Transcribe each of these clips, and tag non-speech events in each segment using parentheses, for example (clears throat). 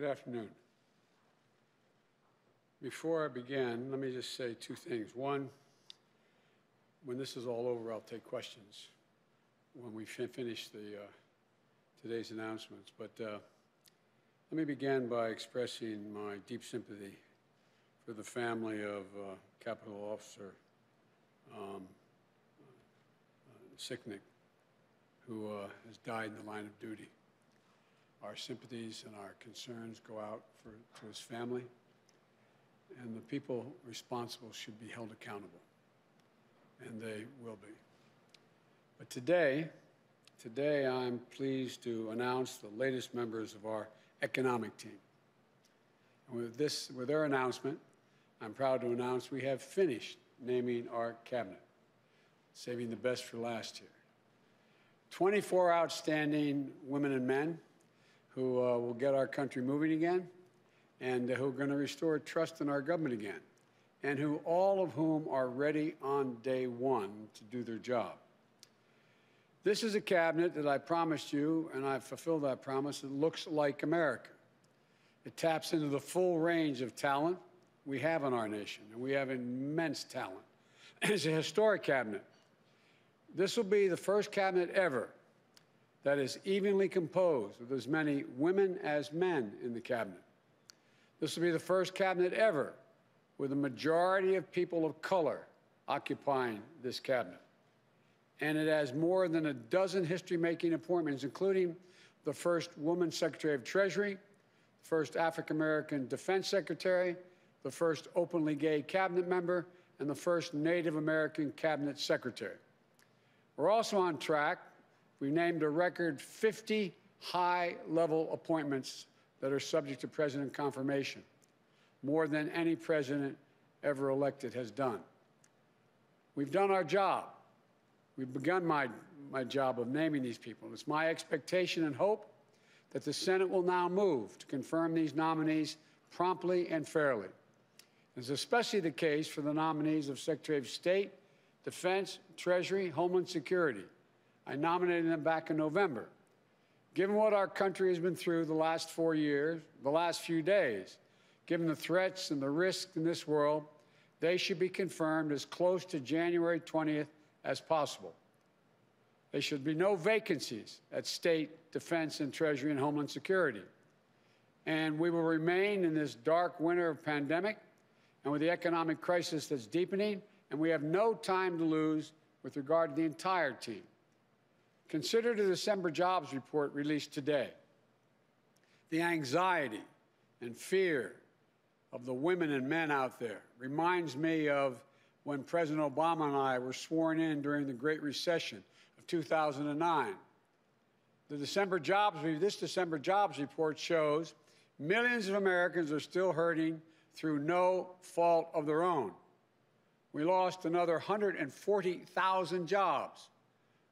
Good afternoon. Before I begin, let me just say two things. One, when this is all over, I'll take questions when we fin- finish the, uh, today's announcements. But uh, let me begin by expressing my deep sympathy for the family of uh, Capitol Officer um, uh, Sicknick, who uh, has died in the line of duty. Our sympathies and our concerns go out for, to his family, and the people responsible should be held accountable, and they will be. But today, today I'm pleased to announce the latest members of our economic team. And with this, with their announcement, I'm proud to announce we have finished naming our cabinet, saving the best for last year. 24 outstanding women and men who uh, will get our country moving again and who are going to restore trust in our government again, and who all of whom are ready on day one to do their job. This is a cabinet that I promised you, and I've fulfilled that promise. It looks like America. It taps into the full range of talent we have in our nation, and we have immense talent. It's a historic cabinet. This will be the first cabinet ever that is evenly composed with as many women as men in the cabinet. This will be the first cabinet ever with a majority of people of color occupying this cabinet. And it has more than a dozen history making appointments, including the first woman Secretary of Treasury, first African American Defense Secretary, the first openly gay cabinet member, and the first Native American cabinet secretary. We're also on track. We named a record 50 high level appointments that are subject to president confirmation, more than any president ever elected has done. We've done our job. We've begun my, my job of naming these people. It's my expectation and hope that the Senate will now move to confirm these nominees promptly and fairly. It's especially the case for the nominees of Secretary of State, Defense, Treasury, Homeland Security. I nominated them back in November. Given what our country has been through the last four years, the last few days, given the threats and the risks in this world, they should be confirmed as close to January 20th as possible. There should be no vacancies at State, Defense, and Treasury and Homeland Security. And we will remain in this dark winter of pandemic and with the economic crisis that's deepening, and we have no time to lose with regard to the entire team. Consider the December jobs report released today. The anxiety and fear of the women and men out there reminds me of when President Obama and I were sworn in during the Great Recession of 2009. The December jobs, this December jobs report shows millions of Americans are still hurting through no fault of their own. We lost another 140,000 jobs,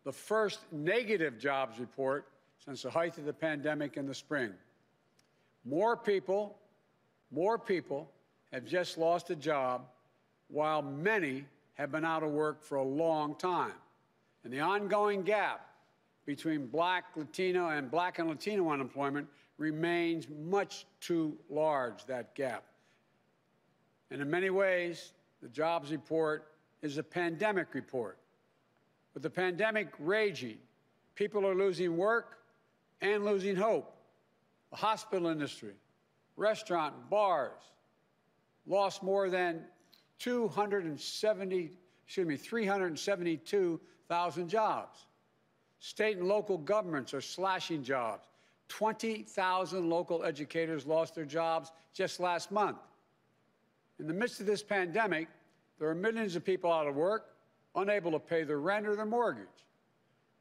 the first negative jobs report since the height of the pandemic in the spring. More people, more people have just lost a job, while many have been out of work for a long time. And the ongoing gap between black, Latino, and black and Latino unemployment remains much too large, that gap. And in many ways, the jobs report is a pandemic report. With the pandemic raging, people are losing work and losing hope. The hospital industry, restaurant, bars lost more than 270, excuse me, 372,000 jobs. State and local governments are slashing jobs. 20,000 local educators lost their jobs just last month. In the midst of this pandemic, there are millions of people out of work, unable to pay their rent or their mortgage.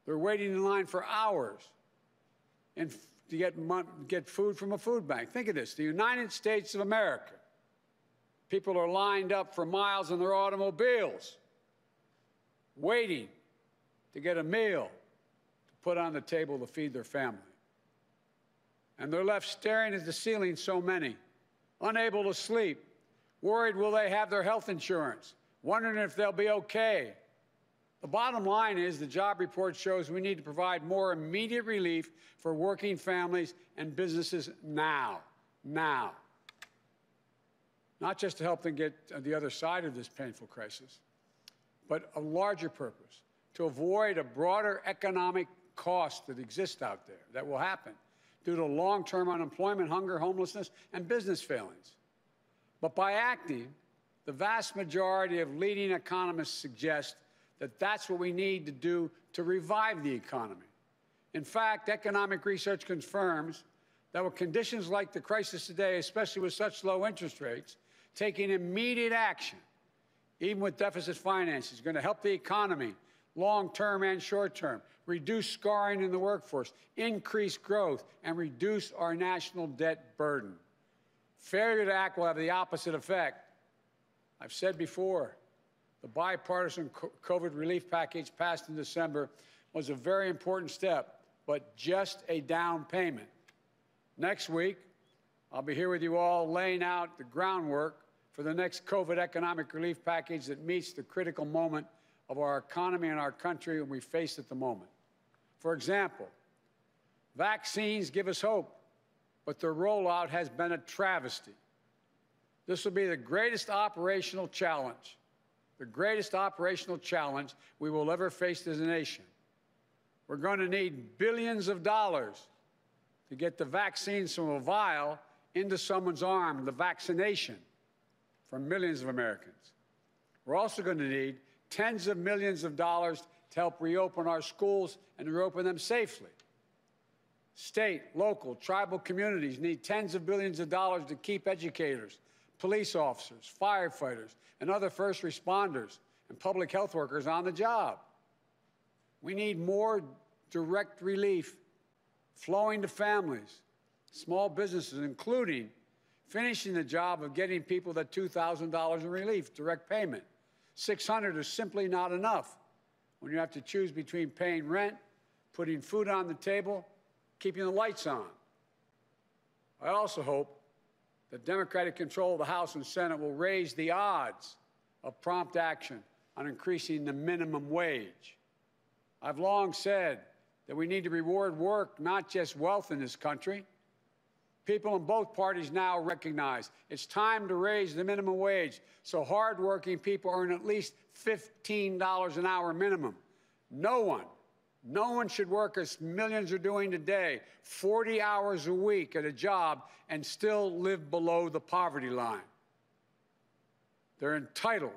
They're waiting in line for hours and to get, get food from a food bank. Think of this the United States of America. People are lined up for miles in their automobiles, waiting to get a meal to put on the table to feed their family. And they're left staring at the ceiling, so many, unable to sleep, worried will they have their health insurance, wondering if they'll be okay. The bottom line is the job report shows we need to provide more immediate relief for working families and businesses now. now. Not just to help them get the other side of this painful crisis, but a larger purpose to avoid a broader economic cost that exists out there that will happen due to long term unemployment, hunger, homelessness, and business failings. But by acting, the vast majority of leading economists suggest that that's what we need to do to revive the economy. In fact, economic research confirms that with conditions like the crisis today, especially with such low interest rates, taking immediate action, even with deficit finances, is going to help the economy long term and short term, reduce scarring in the workforce, increase growth, and reduce our national debt burden. Failure to act will have the opposite effect. I've said before, the bipartisan COVID relief package passed in December was a very important step, but just a down payment. Next week, I'll be here with you all laying out the groundwork for the next COVID economic relief package that meets the critical moment of our economy and our country and we face at the moment. For example, vaccines give us hope, but their rollout has been a travesty. This will be the greatest operational challenge, the greatest operational challenge we will ever face as a nation. We're going to need billions of dollars to get the vaccines from a vial into someone's arm, the vaccination for millions of Americans. We're also going to need tens of millions of dollars to help reopen our schools and reopen them safely. State, local, tribal communities need tens of billions of dollars to keep educators, police officers, firefighters, and other first responders and public health workers on the job. We need more direct relief flowing to families, small businesses, including finishing the job of getting people that $2,000 in relief, direct payment. 600 is simply not enough when you have to choose between paying rent, putting food on the table, keeping the lights on. I also hope that Democratic control of the House and Senate will raise the odds of prompt action on increasing the minimum wage. I've long said that we need to reward work, not just wealth in this country. People in both parties now recognize it's time to raise the minimum wage so hardworking people earn at least $15 an hour minimum. No one, no one should work as millions are doing today, 40 hours a week at a job, and still live below the poverty line. They're entitled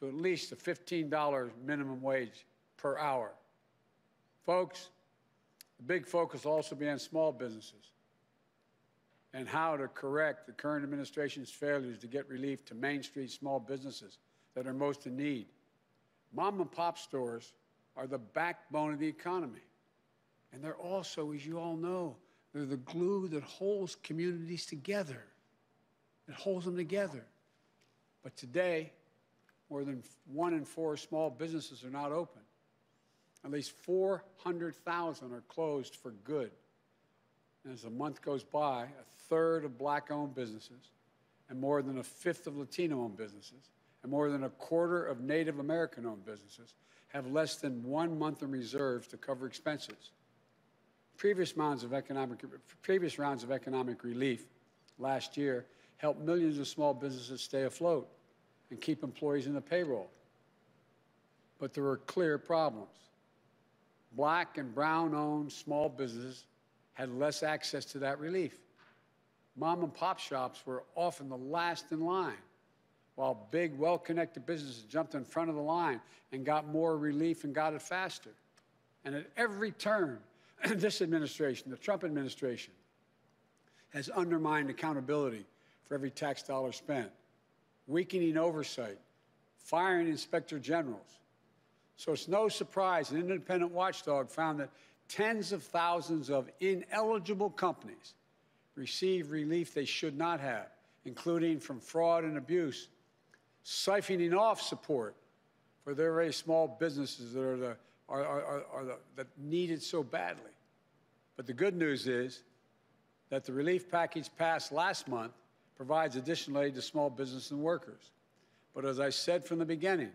to at least a $15 minimum wage per hour. Folks, the big focus will also be on small businesses and how to correct the current administration's failures to get relief to Main Street small businesses that are most in need. Mom and pop stores are the backbone of the economy. And they're also, as you all know, they're the glue that holds communities together. It holds them together. But today, more than one in four small businesses are not open. At least 400,000 are closed for good. And as the month goes by, a third of black owned businesses, and more than a fifth of Latino owned businesses, and more than a quarter of Native American owned businesses have less than one month in reserves to cover expenses. Previous rounds of economic, previous rounds of economic relief last year helped millions of small businesses stay afloat and keep employees in the payroll. But there were clear problems. Black and brown owned small businesses had less access to that relief. Mom and pop shops were often the last in line, while big, well connected businesses jumped in front of the line and got more relief and got it faster. And at every turn, (clears throat) this administration, the Trump administration, has undermined accountability for every tax dollar spent, weakening oversight, firing inspector generals. So it's no surprise an independent watchdog found that tens of thousands of ineligible companies receive relief they should not have, including from fraud and abuse, siphoning off support for their very small businesses that are the, are, are, are the, that need it so badly. But the good news is that the relief package passed last month provides additional aid to small business and workers. But as I said from the beginning,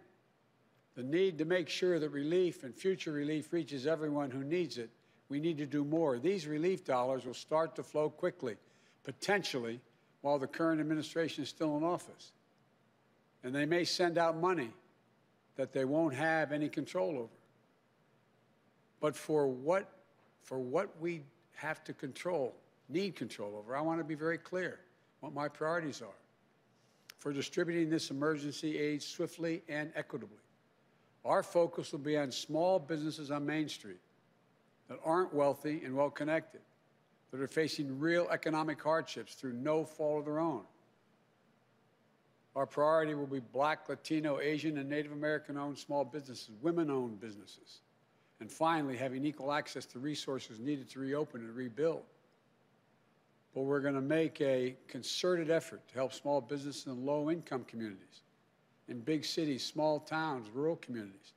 the need to make sure that relief and future relief reaches everyone who needs it, we need to do more. These relief dollars will start to flow quickly, potentially while the current administration is still in office. And they may send out money that they won't have any control over. But for what, for what we have to control, need control over, I want to be very clear what my priorities are for distributing this emergency aid swiftly and equitably. Our focus will be on small businesses on Main Street that aren't wealthy and well connected, that are facing real economic hardships through no fault of their own. Our priority will be black, Latino, Asian, and Native American owned small businesses, women owned businesses, and finally, having equal access to resources needed to reopen and rebuild. But we're going to make a concerted effort to help small businesses in low income communities, in big cities, small towns, rural communities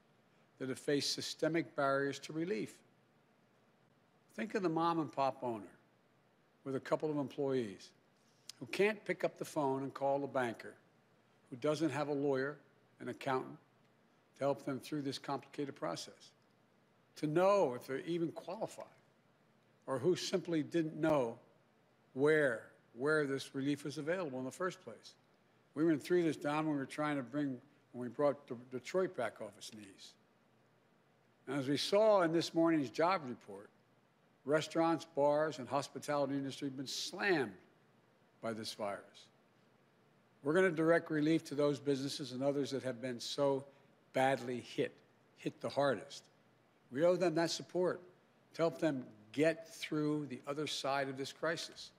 that have faced systemic barriers to relief. Think of the mom and pop owner with a couple of employees who can't pick up the phone and call the banker, who doesn't have a lawyer, an accountant to help them through this complicated process, to know if they're even qualified, or who simply didn't know where, where this relief was available in the first place. We went through this, Don, when we were trying to bring, when we brought Detroit back off its knees. And as we saw in this morning's job report, restaurants, bars, and hospitality industry have been slammed by this virus. We're going to direct relief to those businesses and others that have been so badly hit, hit the hardest. We owe them that support to help them get through the other side of this crisis.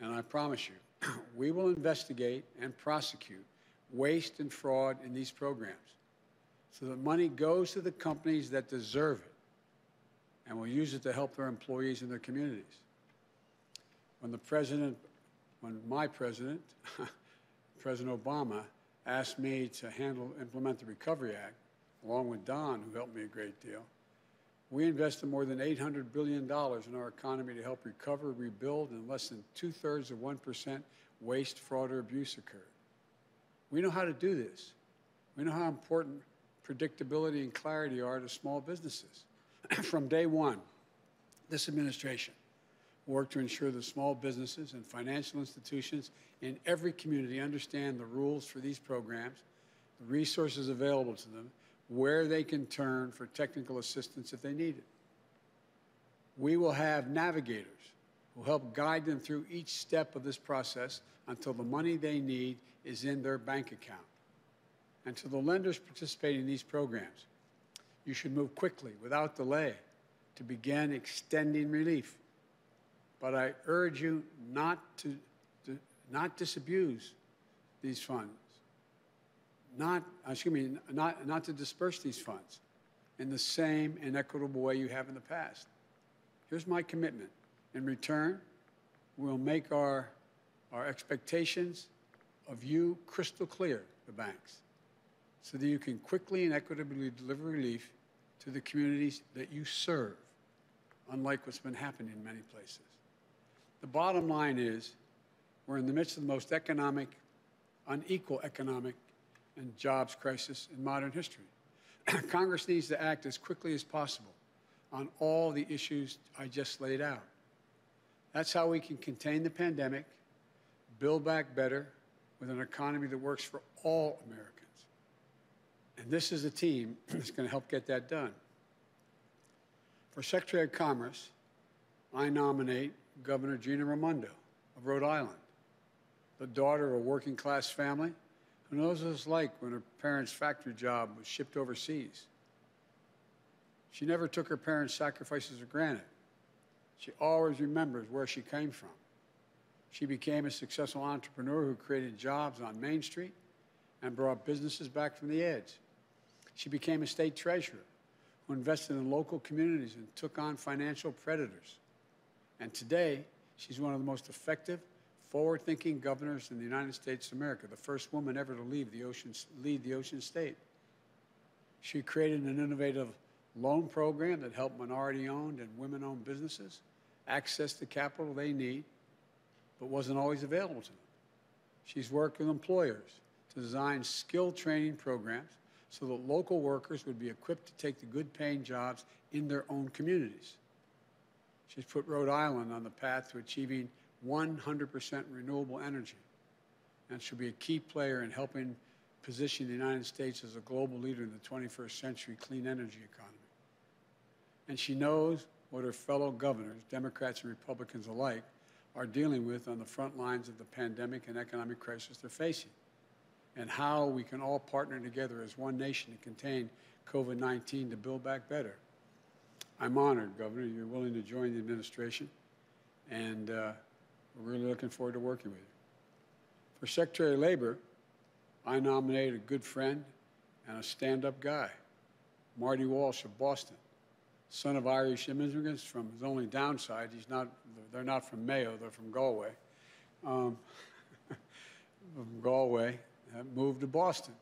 And I promise you, (clears throat) we will investigate and prosecute waste and fraud in these programs so that money goes to the companies that deserve it and will use it to help their employees and their communities. When the president, when my president, (laughs) President Obama, asked me to handle, implement the Recovery Act, along with Don, who helped me a great deal, we invested more than $800 billion in our economy to help recover, rebuild, and less than two thirds of 1% waste, fraud, or abuse occurred. We know how to do this. We know how important predictability and clarity are to small businesses. (clears throat) From day one, this administration worked to ensure that small businesses and financial institutions in every community understand the rules for these programs, the resources available to them, where they can turn for technical assistance if they need it. We will have navigators who help guide them through each step of this process until the money they need is in their bank account. And to the lenders participating in these programs, you should move quickly, without delay, to begin extending relief. But I urge you not to, to not disabuse these funds not, excuse me, not, not to disperse these funds in the same inequitable way you have in the past. Here's my commitment. In return, we'll make our, our expectations of you crystal clear, the banks, so that you can quickly and equitably deliver relief to the communities that you serve, unlike what's been happening in many places. The bottom line is we're in the midst of the most economic, unequal economic and jobs crisis in modern history. (clears throat) Congress needs to act as quickly as possible on all the issues I just laid out. That's how we can contain the pandemic, build back better with an economy that works for all Americans. And this is a team (clears throat) that's going to help get that done. For Secretary of Commerce, I nominate Governor Gina Raimondo of Rhode Island, the daughter of a working class family who knows what it's like when her parents' factory job was shipped overseas. She never took her parents' sacrifices for granted. She always remembers where she came from. She became a successful entrepreneur who created jobs on Main Street and brought businesses back from the edge. She became a state treasurer who invested in local communities and took on financial predators. And today, she's one of the most effective forward-thinking governors in the United States of America, the first woman ever to leave the ocean, lead the ocean state. She created an innovative loan program that helped minority-owned and women-owned businesses access the capital they need, but wasn't always available to them. She's worked with employers to design skill training programs so that local workers would be equipped to take the good paying jobs in their own communities. She's put Rhode Island on the path to achieving 100% renewable energy and she'll be a key player in helping position the United States as a global leader in the 21st century clean energy economy. And she knows what her fellow governors, Democrats and Republicans alike, are dealing with on the front lines of the pandemic and economic crisis they're facing, and how we can all partner together as one nation to contain COVID 19 to build back better. I'm honored, Governor, you're willing to join the administration, and uh, we're really looking forward to working with you. For Secretary of Labor, I nominated a good friend and a stand up guy, Marty Walsh of Boston, son of Irish immigrants from his only downside, he's not, they're not from Mayo, they're from Galway. Um, (laughs) from Galway, uh, moved to Boston.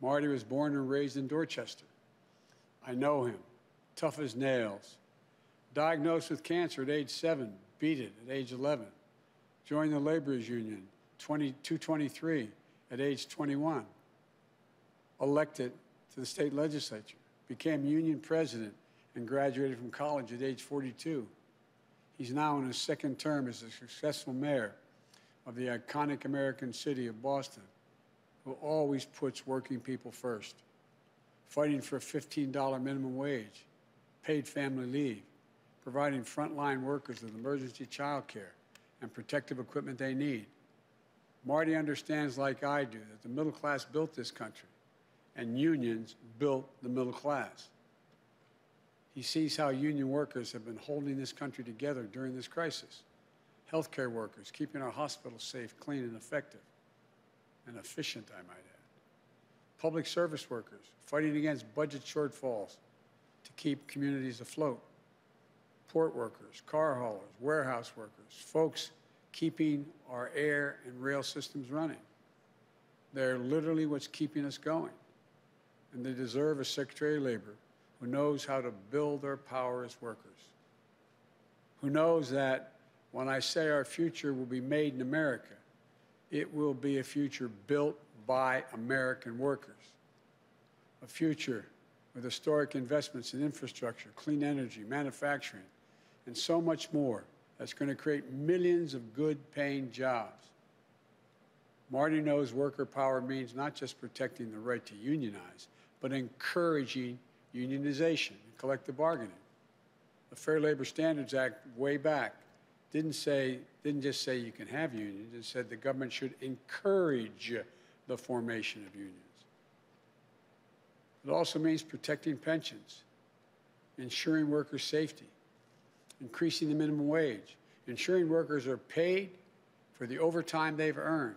Marty was born and raised in Dorchester. I know him, tough as nails. Diagnosed with cancer at age seven, beat it at age 11. Joined the laborers union, 2223 at age 21. Elected to the state legislature, became union president and graduated from college at age 42. He's now in his second term as a successful mayor of the iconic American city of Boston, who always puts working people first, fighting for a $15 minimum wage, paid family leave, providing frontline workers with emergency child care and protective equipment they need. Marty understands, like I do, that the middle class built this country and unions built the middle class. He sees how union workers have been holding this country together during this crisis. Healthcare workers, keeping our hospitals safe, clean, and effective, and efficient, I might add. Public service workers, fighting against budget shortfalls to keep communities afloat. Port workers, car haulers, warehouse workers, folks keeping our air and rail systems running. They're literally what's keeping us going. And they deserve a Secretary of Labor who knows how to build their power as workers, who knows that when I say our future will be made in America, it will be a future built by American workers, a future with historic investments in infrastructure, clean energy, manufacturing, and so much more that's going to create millions of good paying jobs. Marty knows worker power means not just protecting the right to unionize, but encouraging unionization and collective bargaining. The Fair Labor Standards Act, way back, didn't say didn't just say you can have unions. It said the government should encourage the formation of unions. It also means protecting pensions, ensuring workers' safety, increasing the minimum wage, ensuring workers are paid for the overtime they've earned,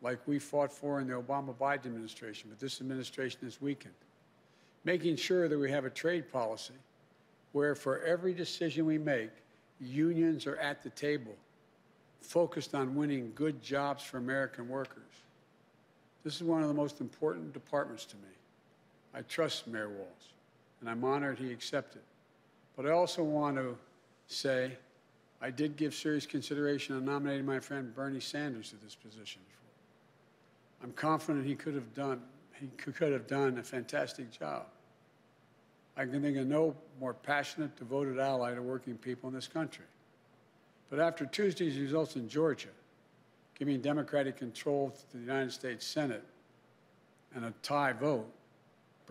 like we fought for in the Obama Biden administration, but this administration has weakened making sure that we have a trade policy where for every decision we make, unions are at the table, focused on winning good jobs for American workers. This is one of the most important departments to me. I trust Mayor Walsh, and I'm honored he accepted. But I also want to say I did give serious consideration on nominating my friend Bernie Sanders to this position. I'm confident he could have done he could have done a fantastic job. I can think of no more passionate, devoted ally to working people in this country. But after Tuesday's results in Georgia, giving Democratic control to the United States Senate and a tie vote,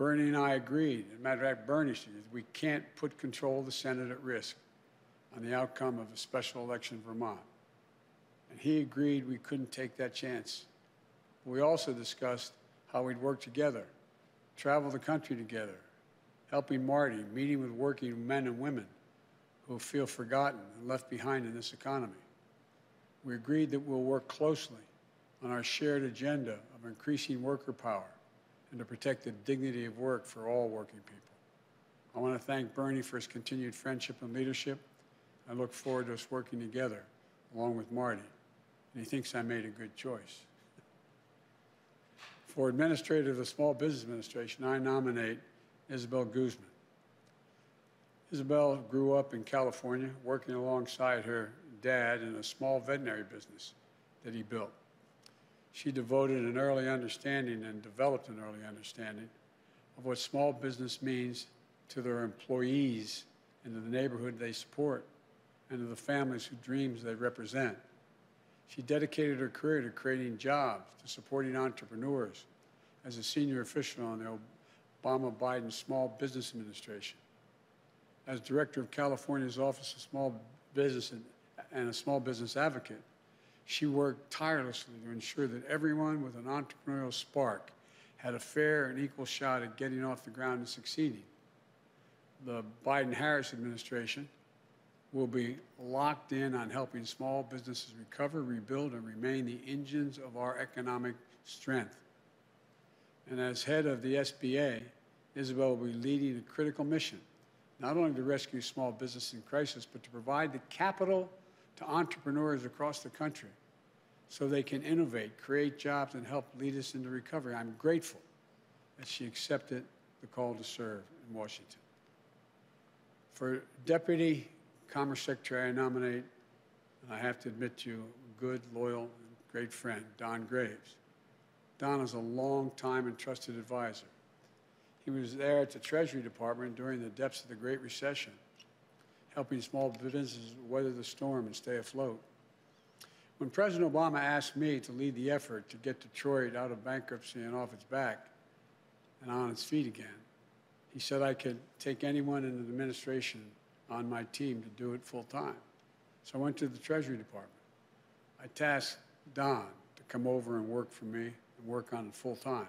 Bernie and I agreed. As a matter of fact, Bernie said we can't put control of the Senate at risk on the outcome of a special election in Vermont. And he agreed we couldn't take that chance. We also discussed how we'd work together, travel the country together, helping Marty, meeting with working men and women who feel forgotten and left behind in this economy. We agreed that we'll work closely on our shared agenda of increasing worker power and to protect the dignity of work for all working people. I want to thank Bernie for his continued friendship and leadership. I look forward to us working together along with Marty, and he thinks I made a good choice. For Administrator of the Small Business Administration, I nominate Isabel Guzman. Isabel grew up in California, working alongside her dad in a small veterinary business that he built. She devoted an early understanding and developed an early understanding of what small business means to their employees and to the neighborhood they support. and to the families whose dreams they represent. She dedicated her career to creating jobs, to supporting entrepreneurs as a senior official on the Obama Biden Small Business Administration. As director of California's Office of Small Business and, and a small business advocate, she worked tirelessly to ensure that everyone with an entrepreneurial spark had a fair and equal shot at getting off the ground and succeeding. The Biden Harris administration will be locked in on helping small businesses recover, rebuild, and remain the engines of our economic strength. And as head of the SBA, Isabel will be leading a critical mission, not only to rescue small business in crisis, but to provide the capital to entrepreneurs across the country so they can innovate, create jobs, and help lead us into recovery. I'm grateful that she accepted the call to serve in Washington. For Deputy Commerce Secretary, I nominate, and I have to admit to you, good, loyal, and great friend, Don Graves. Don is a long-time and trusted advisor. He was there at the Treasury Department during the depths of the Great Recession, helping small businesses weather the storm and stay afloat. When President Obama asked me to lead the effort to get Detroit out of bankruptcy and off its back and on its feet again, he said I could take anyone in the administration on my team to do it full time. So I went to the Treasury Department. I tasked Don to come over and work for me and work on it full time.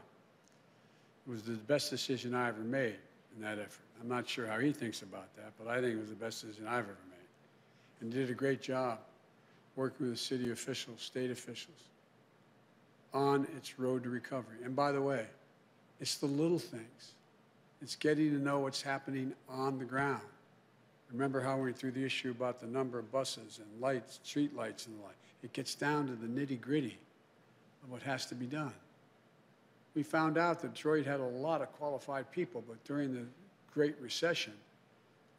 It was the best decision I ever made in that effort. I'm not sure how he thinks about that, but I think it was the best decision I've ever made. And did a great job working with city officials, state officials, on its road to recovery. And by the way, it's the little things. It's getting to know what's happening on the ground. Remember how we went through the issue about the number of buses and lights, street lights and the like. It gets down to the nitty gritty of what has to be done. We found out that Detroit had a lot of qualified people, but during the Great Recession,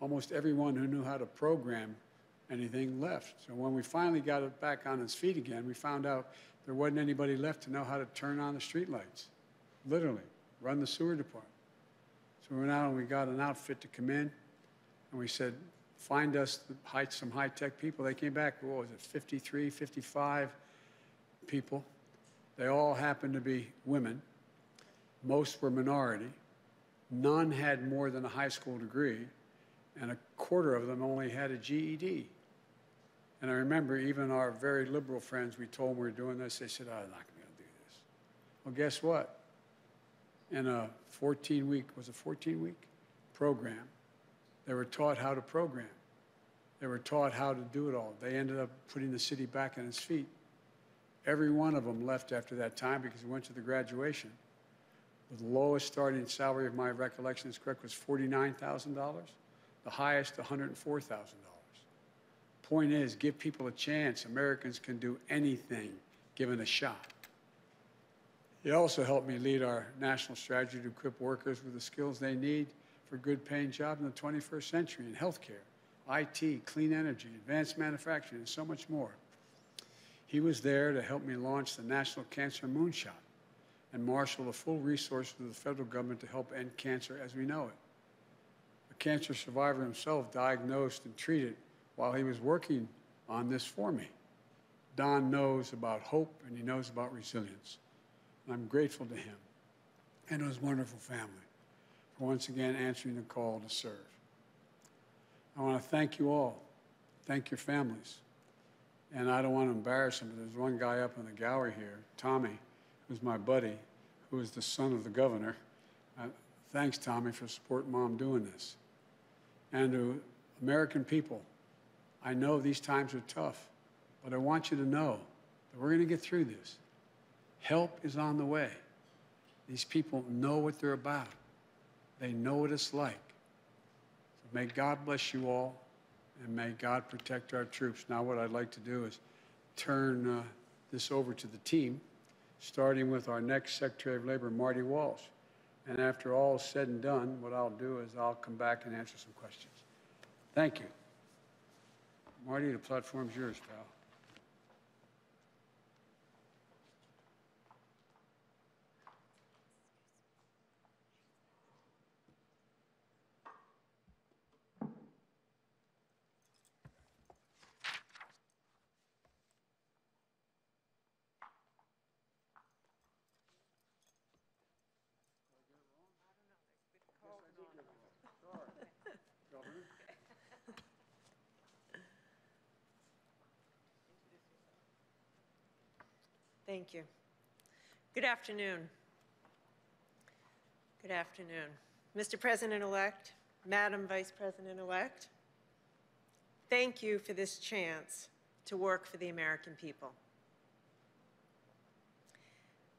almost everyone who knew how to program anything left. So when we finally got it back on its feet again, we found out there wasn't anybody left to know how to turn on the streetlights, literally, run the sewer department. So we went out and we got an outfit to come in, and we said, find us high, some high-tech people. They came back, what was it, 53, 55 people. They all happened to be women. Most were minority. None had more than a high school degree, and a quarter of them only had a GED. And I remember even our very liberal friends, we told them we were doing this, they said, oh, I'm not going to do this. Well, guess what? In a 14 week, was it 14 week program, they were taught how to program. They were taught how to do it all. They ended up putting the city back on its feet. Every one of them left after that time because we went to the graduation. The lowest starting salary of my recollection is correct was $49,000. The highest, $104,000. Point is, give people a chance. Americans can do anything given a shot. It also helped me lead our national strategy to equip workers with the skills they need for good paying jobs in the 21st century in healthcare, IT, clean energy, advanced manufacturing, and so much more. He was there to help me launch the National Cancer Moonshot and marshal the full resources of the federal government to help end cancer as we know it. A cancer survivor himself diagnosed and treated while he was working on this for me. Don knows about hope and he knows about resilience. And I'm grateful to him and his wonderful family for once again answering the call to serve. I want to thank you all. Thank your families. And I don't want to embarrass them, but there's one guy up in the gallery here, Tommy, who's my buddy, who is the son of the governor. Uh, thanks, Tommy, for supporting mom doing this. And to American people, I know these times are tough, but I want you to know that we're going to get through this. Help is on the way. These people know what they're about. They know what it's like. So may God bless you all, and may God protect our troops. Now, what I'd like to do is turn uh, this over to the team, starting with our next Secretary of Labor, Marty Walsh. And after all is said and done, what I'll do is I'll come back and answer some questions. Thank you. Marty, the platform's yours, pal. Thank you. Good afternoon. Good afternoon. Mr. President-elect, Madam Vice President-elect, thank you for this chance to work for the American people.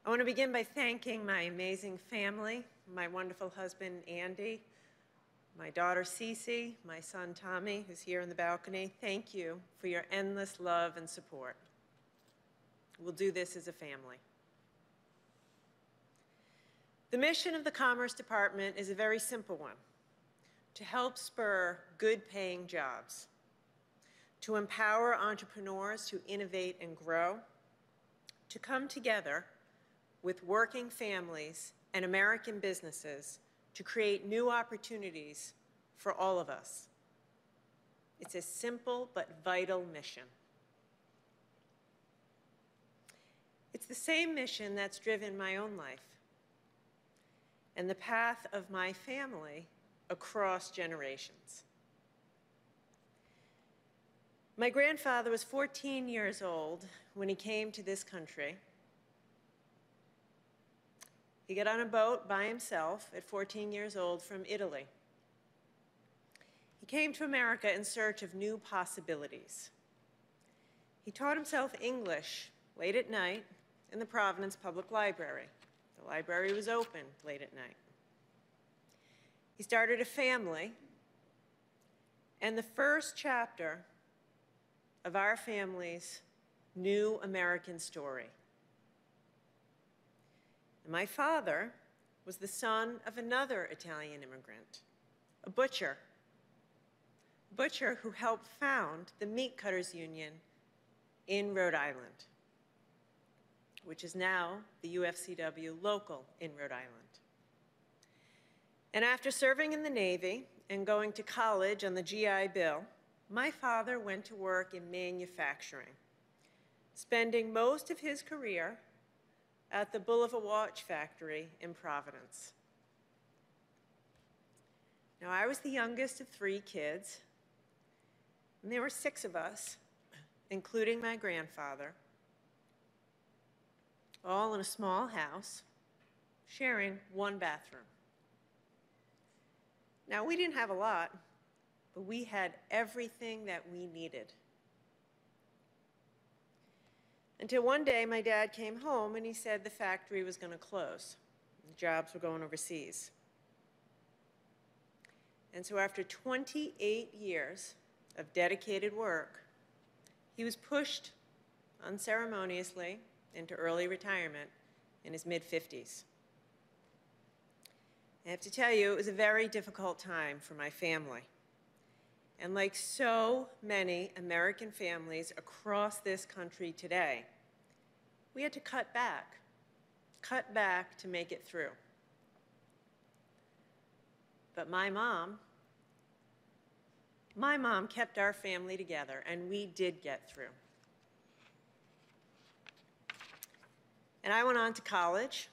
I want to begin by thanking my amazing family, my wonderful husband, Andy, my daughter, Cece, my son, Tommy, who's here in the balcony. Thank you for your endless love and support. We'll do this as a family. The mission of the Commerce Department is a very simple one, to help spur good-paying jobs, to empower entrepreneurs to innovate and grow, to come together with working families and American businesses to create new opportunities for all of us. It's a simple but vital mission. It's the same mission that's driven my own life and the path of my family across generations. My grandfather was 14 years old when he came to this country. He got on a boat by himself at 14 years old from Italy. He came to America in search of new possibilities. He taught himself English late at night in the Providence Public Library. The library was open late at night. He started a family, and the first chapter of our family's new American story. And my father was the son of another Italian immigrant, a butcher, a butcher who helped found the Meat Cutters Union in Rhode Island which is now the UFCW local in Rhode Island. And after serving in the Navy and going to college on the GI Bill, my father went to work in manufacturing, spending most of his career at the Bulova Watch Factory in Providence. Now, I was the youngest of three kids, and there were six of us, including my grandfather, all in a small house, sharing one bathroom. Now, we didn't have a lot, but we had everything that we needed. Until one day, my dad came home and he said the factory was going to close. The jobs were going overseas. And so, after 28 years of dedicated work, he was pushed unceremoniously into early retirement in his mid-50s. I have to tell you, it was a very difficult time for my family. And like so many American families across this country today, we had to cut back, cut back to make it through. But my mom, my mom kept our family together, and we did get through. And I went on to college,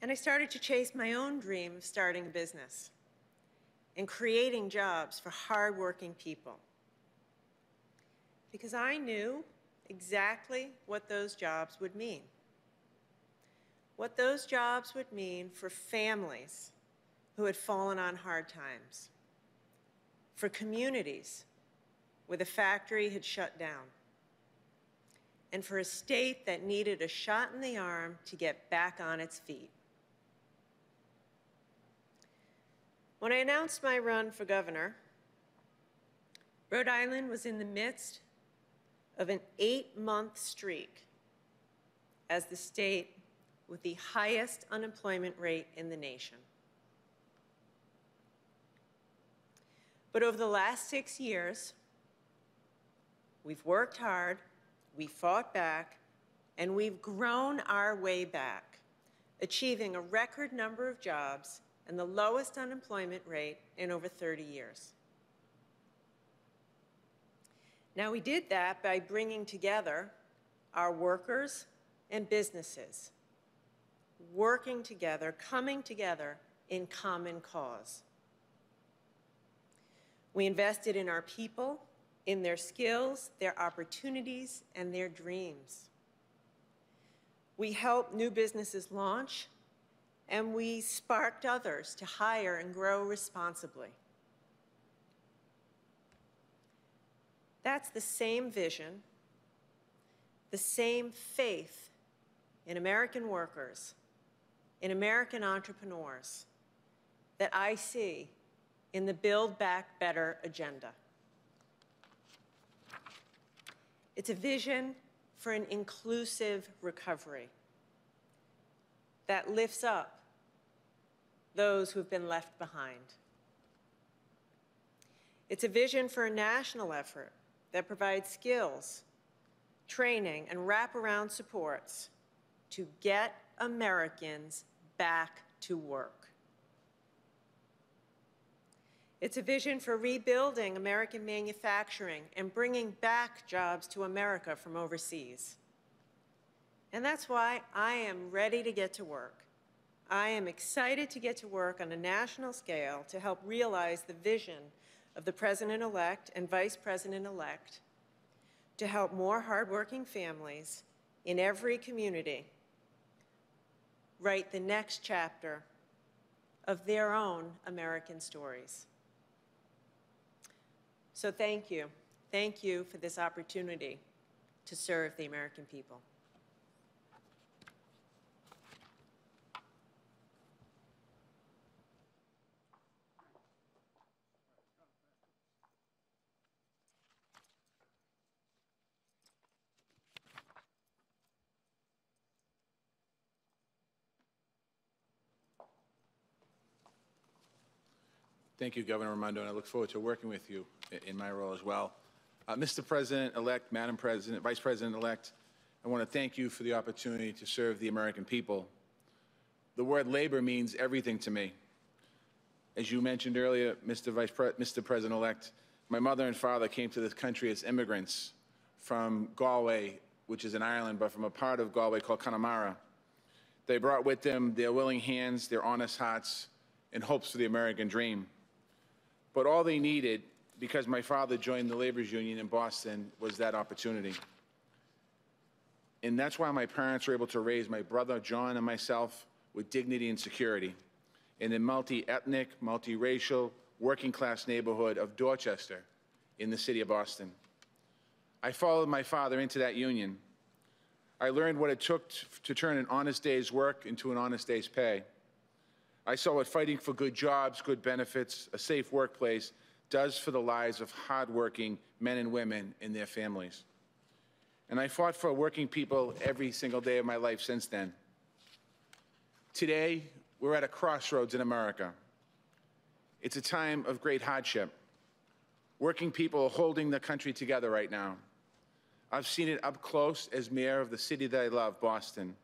and I started to chase my own dream of starting a business and creating jobs for hardworking people. Because I knew exactly what those jobs would mean. What those jobs would mean for families who had fallen on hard times, for communities where the factory had shut down, and for a state that needed a shot in the arm to get back on its feet. When I announced my run for governor, Rhode Island was in the midst of an eight-month streak as the state with the highest unemployment rate in the nation. But over the last six years, we've worked hard we fought back, and we've grown our way back, achieving a record number of jobs and the lowest unemployment rate in over 30 years. Now, we did that by bringing together our workers and businesses, working together, coming together in common cause. We invested in our people in their skills, their opportunities, and their dreams. We helped new businesses launch, and we sparked others to hire and grow responsibly. That's the same vision, the same faith in American workers, in American entrepreneurs that I see in the Build Back Better agenda. It's a vision for an inclusive recovery that lifts up those who've been left behind. It's a vision for a national effort that provides skills, training, and wraparound supports to get Americans back to work. It's a vision for rebuilding American manufacturing and bringing back jobs to America from overseas. And that's why I am ready to get to work. I am excited to get to work on a national scale to help realize the vision of the President-elect and Vice President-elect to help more hardworking families in every community write the next chapter of their own American stories. So thank you. Thank you for this opportunity to serve the American people. Thank you, Governor Raimondo, and I look forward to working with you in my role as well. Uh, Mr. President-elect, Madam President, Vice President-elect, I want to thank you for the opportunity to serve the American people. The word labor means everything to me. As you mentioned earlier, Mr. Vice Pre- Mr. President-elect, my mother and father came to this country as immigrants from Galway, which is in Ireland, but from a part of Galway called Connemara. They brought with them their willing hands, their honest hearts, and hopes for the American dream. But all they needed, because my father joined the laborers union in Boston, was that opportunity. And that's why my parents were able to raise my brother, John, and myself with dignity and security in the multi-ethnic, multiracial, working-class neighborhood of Dorchester in the city of Boston. I followed my father into that union. I learned what it took to turn an honest day's work into an honest day's pay. I saw what fighting for good jobs, good benefits, a safe workplace does for the lives of hardworking men and women and their families. And I fought for working people every single day of my life since then. Today, we're at a crossroads in America. It's a time of great hardship. Working people are holding the country together right now. I've seen it up close as mayor of the city that I love, Boston.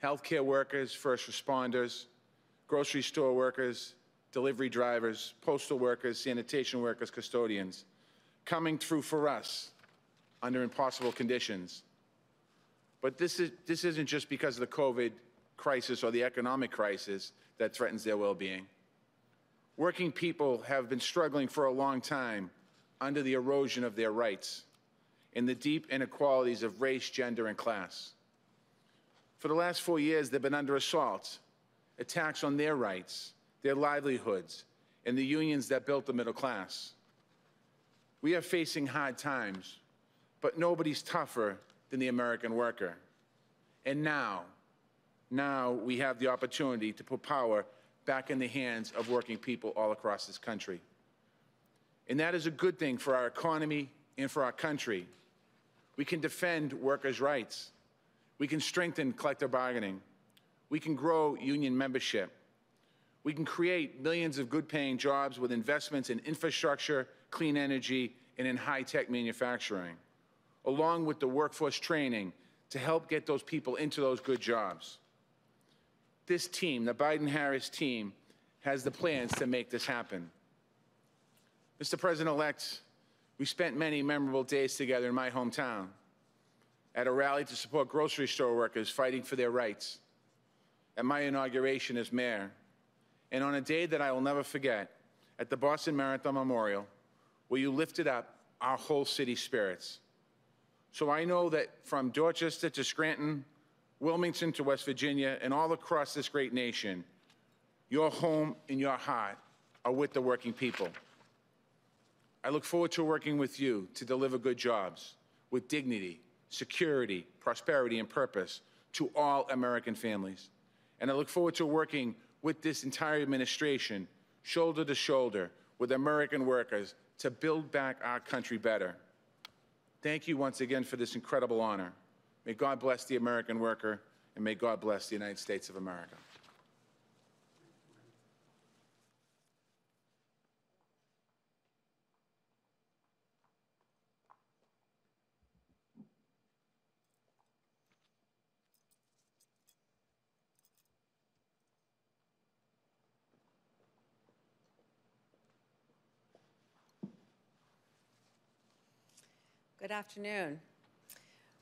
Healthcare workers, first responders, grocery store workers, delivery drivers, postal workers, sanitation workers, custodians, coming through for us under impossible conditions. But this, is, this isn't just because of the COVID crisis or the economic crisis that threatens their well-being. Working people have been struggling for a long time under the erosion of their rights and the deep inequalities of race, gender, and class. For the last four years, they've been under assault attacks on their rights, their livelihoods, and the unions that built the middle class. We are facing hard times, but nobody's tougher than the American worker. And now, now we have the opportunity to put power back in the hands of working people all across this country. And that is a good thing for our economy and for our country. We can defend workers' rights. We can strengthen collective bargaining. We can grow union membership. We can create millions of good paying jobs with investments in infrastructure, clean energy, and in high tech manufacturing, along with the workforce training to help get those people into those good jobs. This team, the Biden Harris team, has the plans to make this happen. Mr. President elect, we spent many memorable days together in my hometown at a rally to support grocery store workers fighting for their rights at my inauguration as mayor, and on a day that I will never forget, at the Boston Marathon Memorial, where you lifted up our whole city spirits. So I know that from Dorchester to Scranton, Wilmington to West Virginia, and all across this great nation, your home and your heart are with the working people. I look forward to working with you to deliver good jobs with dignity, security, prosperity, and purpose to all American families. And I look forward to working with this entire administration, shoulder to shoulder, with American workers to build back our country better. Thank you once again for this incredible honor. May God bless the American worker, and may God bless the United States of America. Good afternoon.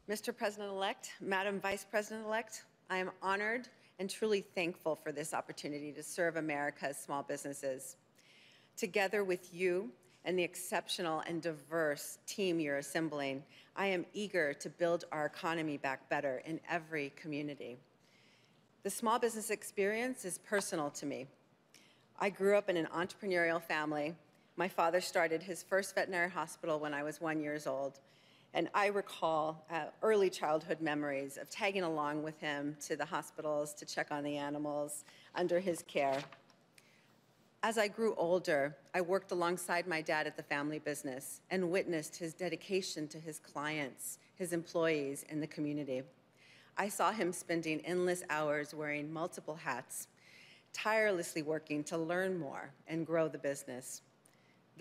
Mr. President-elect, Madam Vice President-elect, I am honored and truly thankful for this opportunity to serve America's small businesses. Together with you and the exceptional and diverse team you're assembling, I am eager to build our economy back better in every community. The small business experience is personal to me. I grew up in an entrepreneurial family. My father started his first veterinary hospital when I was one years old, and I recall uh, early childhood memories of tagging along with him to the hospitals to check on the animals under his care. As I grew older, I worked alongside my dad at the family business and witnessed his dedication to his clients, his employees, and the community. I saw him spending endless hours wearing multiple hats, tirelessly working to learn more and grow the business.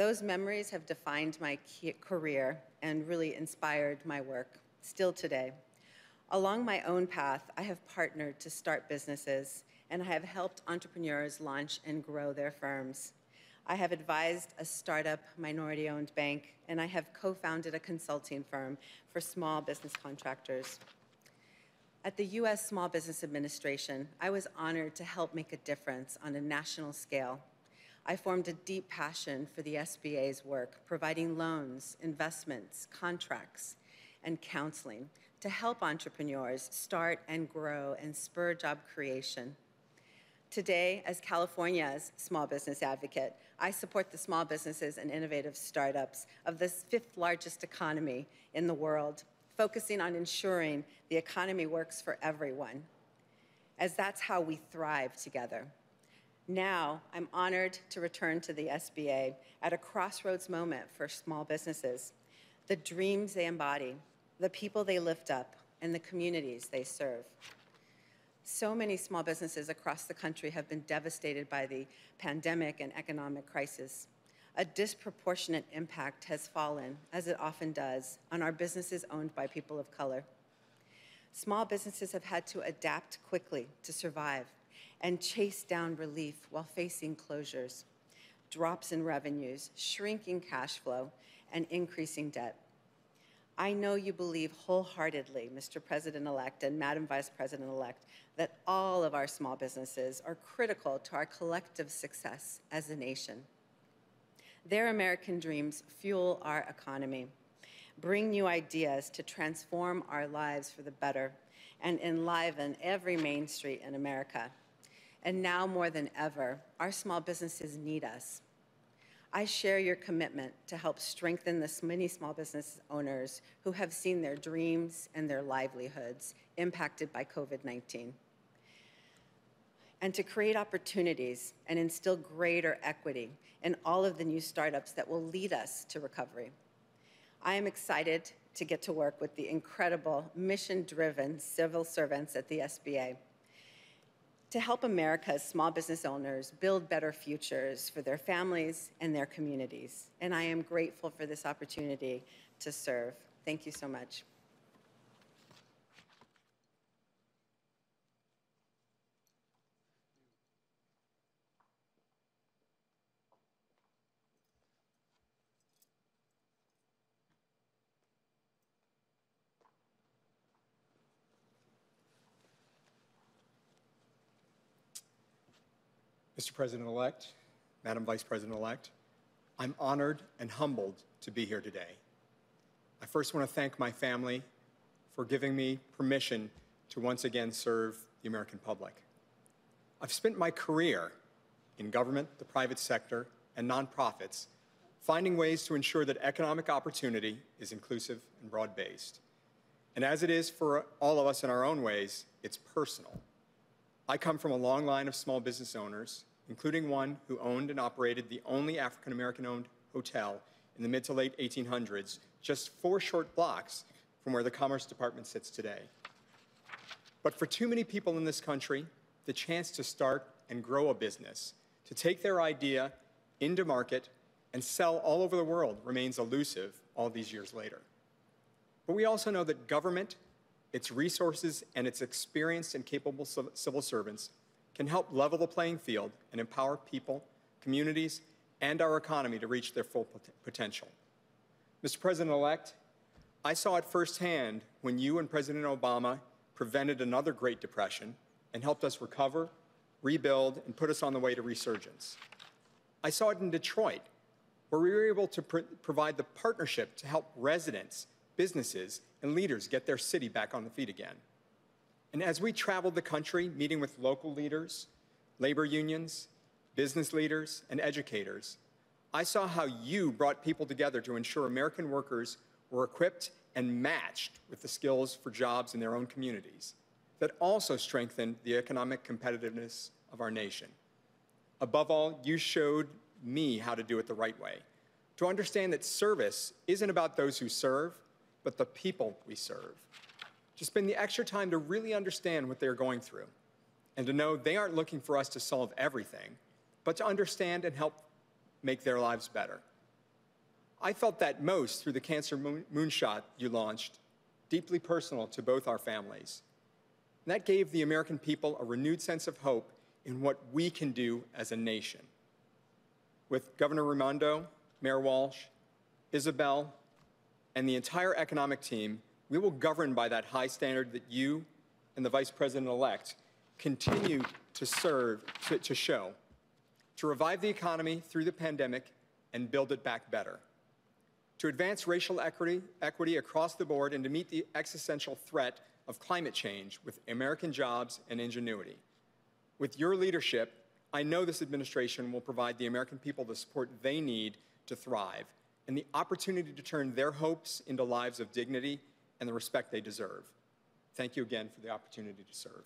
Those memories have defined my career and really inspired my work, still today. Along my own path, I have partnered to start businesses, and I have helped entrepreneurs launch and grow their firms. I have advised a startup minority-owned bank, and I have co-founded a consulting firm for small business contractors. At the U.S. Small Business Administration, I was honored to help make a difference on a national scale I formed a deep passion for the SBA's work, providing loans, investments, contracts, and counseling to help entrepreneurs start and grow and spur job creation. Today, as California's small business advocate, I support the small businesses and innovative startups of the fifth largest economy in the world, focusing on ensuring the economy works for everyone, as that's how we thrive together. Now, I'm honored to return to the SBA at a crossroads moment for small businesses. The dreams they embody, the people they lift up, and the communities they serve. So many small businesses across the country have been devastated by the pandemic and economic crisis. A disproportionate impact has fallen, as it often does, on our businesses owned by people of color. Small businesses have had to adapt quickly to survive and chase down relief while facing closures, drops in revenues, shrinking cash flow, and increasing debt. I know you believe wholeheartedly, Mr. President-elect and Madam Vice President-elect, that all of our small businesses are critical to our collective success as a nation. Their American dreams fuel our economy, bring new ideas to transform our lives for the better, and enliven every main street in America. And now more than ever, our small businesses need us. I share your commitment to help strengthen the many small business owners who have seen their dreams and their livelihoods impacted by COVID-19. And to create opportunities and instill greater equity in all of the new startups that will lead us to recovery. I am excited to get to work with the incredible mission-driven civil servants at the SBA to help America's small business owners build better futures for their families and their communities. And I am grateful for this opportunity to serve. Thank you so much. Mr. President-elect, Madam Vice President-elect, I'm honored and humbled to be here today. I first want to thank my family for giving me permission to once again serve the American public. I've spent my career in government, the private sector, and nonprofits finding ways to ensure that economic opportunity is inclusive and broad-based. And as it is for all of us in our own ways, it's personal. I come from a long line of small business owners, including one who owned and operated the only African American owned hotel in the mid to late 1800s, just four short blocks from where the Commerce Department sits today. But for too many people in this country, the chance to start and grow a business, to take their idea into market and sell all over the world remains elusive all these years later. But we also know that government, its resources, and its experienced and capable civil servants can help level the playing field and empower people, communities, and our economy to reach their full pot- potential. Mr. President-elect, I saw it firsthand when you and President Obama prevented another Great Depression and helped us recover, rebuild, and put us on the way to resurgence. I saw it in Detroit, where we were able to pr- provide the partnership to help residents, businesses, and leaders get their city back on the feet again. And as we traveled the country, meeting with local leaders, labor unions, business leaders, and educators, I saw how you brought people together to ensure American workers were equipped and matched with the skills for jobs in their own communities that also strengthened the economic competitiveness of our nation. Above all, you showed me how to do it the right way. To understand that service isn't about those who serve, but the people we serve. To spend the extra time to really understand what they're going through and to know they aren't looking for us to solve everything, but to understand and help make their lives better. I felt that most through the Cancer Moonshot you launched, deeply personal to both our families. And that gave the American people a renewed sense of hope in what we can do as a nation. With Governor Raimondo, Mayor Walsh, Isabel, and the entire economic team, we will govern by that high standard that you and the Vice President-elect continue to serve, to, to show, to revive the economy through the pandemic and build it back better, to advance racial equity, equity across the board and to meet the existential threat of climate change with American jobs and ingenuity. With your leadership, I know this administration will provide the American people the support they need to thrive and the opportunity to turn their hopes into lives of dignity and the respect they deserve. Thank you again for the opportunity to serve.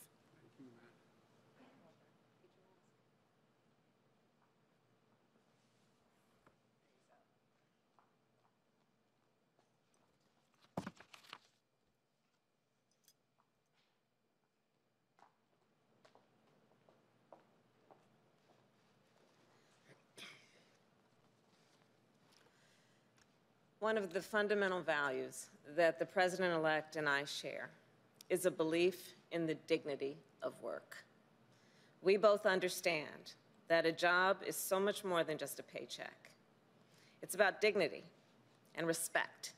One of the fundamental values that the president-elect and I share is a belief in the dignity of work. We both understand that a job is so much more than just a paycheck. It's about dignity and respect.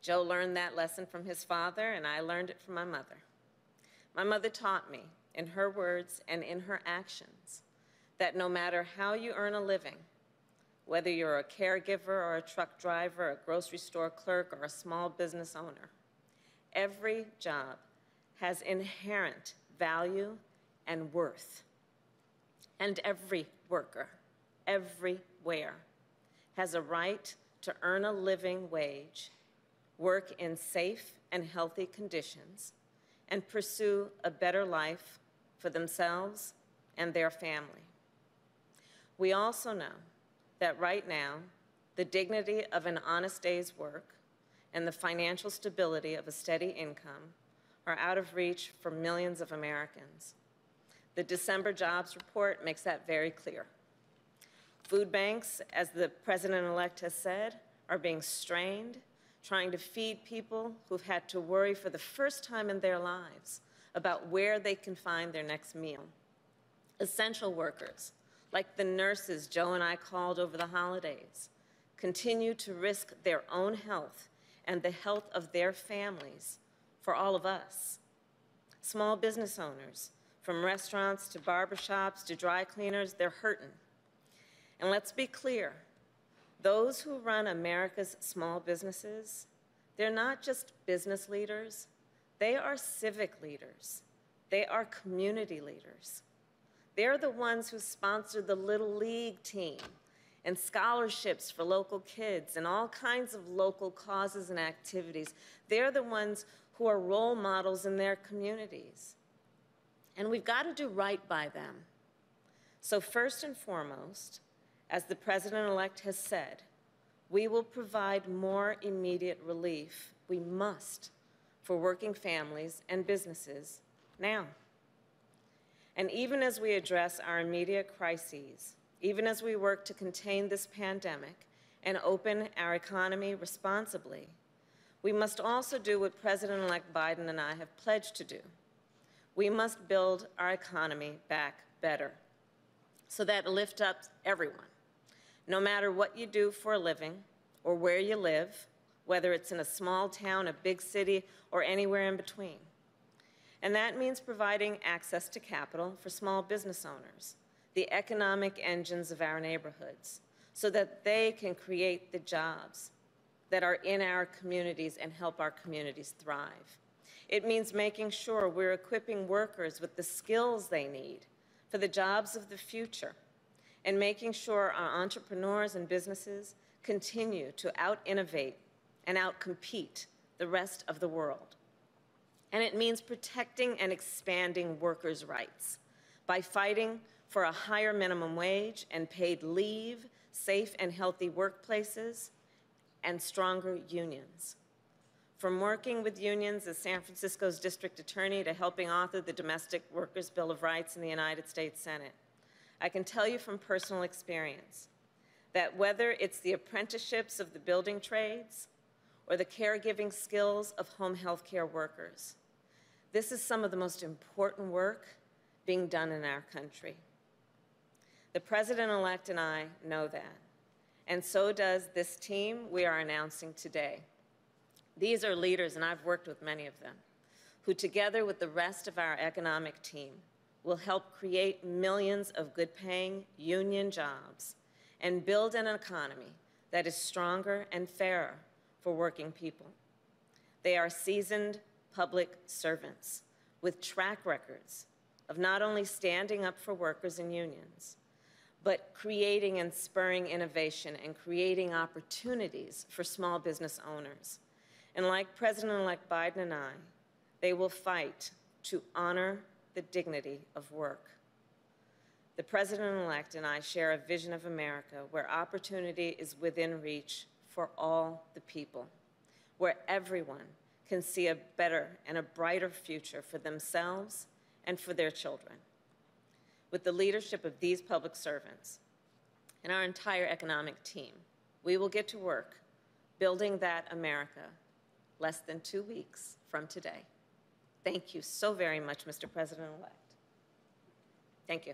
Joe learned that lesson from his father, and I learned it from my mother. My mother taught me, in her words and in her actions, that no matter how you earn a living, whether you're a caregiver or a truck driver, a grocery store clerk, or a small business owner. Every job has inherent value and worth. And every worker, everywhere, has a right to earn a living wage, work in safe and healthy conditions, and pursue a better life for themselves and their family. We also know that right now, the dignity of an honest day's work and the financial stability of a steady income are out of reach for millions of Americans. The December jobs report makes that very clear. Food banks, as the president-elect has said, are being strained, trying to feed people who've had to worry for the first time in their lives about where they can find their next meal. Essential workers, like the nurses Joe and I called over the holidays, continue to risk their own health and the health of their families for all of us. Small business owners, from restaurants to barbershops to dry cleaners, they're hurting. And let's be clear, those who run America's small businesses, they're not just business leaders, They are civic leaders. They are community leaders. They're the ones who sponsored the Little League team and scholarships for local kids and all kinds of local causes and activities. They're the ones who are role models in their communities. And we've got to do right by them. So, first and foremost, as the president elect has said, we will provide more immediate relief. We must for working families and businesses now. And even as we address our immediate crises, even as we work to contain this pandemic and open our economy responsibly, we must also do what President elect Biden and I have pledged to do. We must build our economy back better so that it lifts up everyone, no matter what you do for a living or where you live, whether it's in a small town, a big city, or anywhere in between. And that means providing access to capital for small business owners, the economic engines of our neighborhoods, so that they can create the jobs that are in our communities and help our communities thrive. It means making sure we're equipping workers with the skills they need for the jobs of the future and making sure our entrepreneurs and businesses continue to out-innovate and out-compete the rest of the world. And it means protecting and expanding workers' rights by fighting for a higher minimum wage and paid leave, safe and healthy workplaces, and stronger unions. From working with unions as San Francisco's district attorney to helping author the Domestic Workers' Bill of Rights in the United States Senate, I can tell you from personal experience that whether it's the apprenticeships of the building trades or the caregiving skills of home health care workers, this is some of the most important work being done in our country. The president-elect and I know that, and so does this team we are announcing today. These are leaders, and I've worked with many of them, who together with the rest of our economic team will help create millions of good-paying union jobs and build an economy that is stronger and fairer for working people. They are seasoned public servants with track records of not only standing up for workers and unions, but creating and spurring innovation and creating opportunities for small business owners. And like President-elect Biden and I, they will fight to honor the dignity of work. The President-elect and I share a vision of America where opportunity is within reach for all the people, where everyone can see a better and a brighter future for themselves and for their children with the leadership of these public servants and our entire economic team, we will get to work building that America less than two weeks from today. Thank you so very much, Mr. President-elect. Thank you.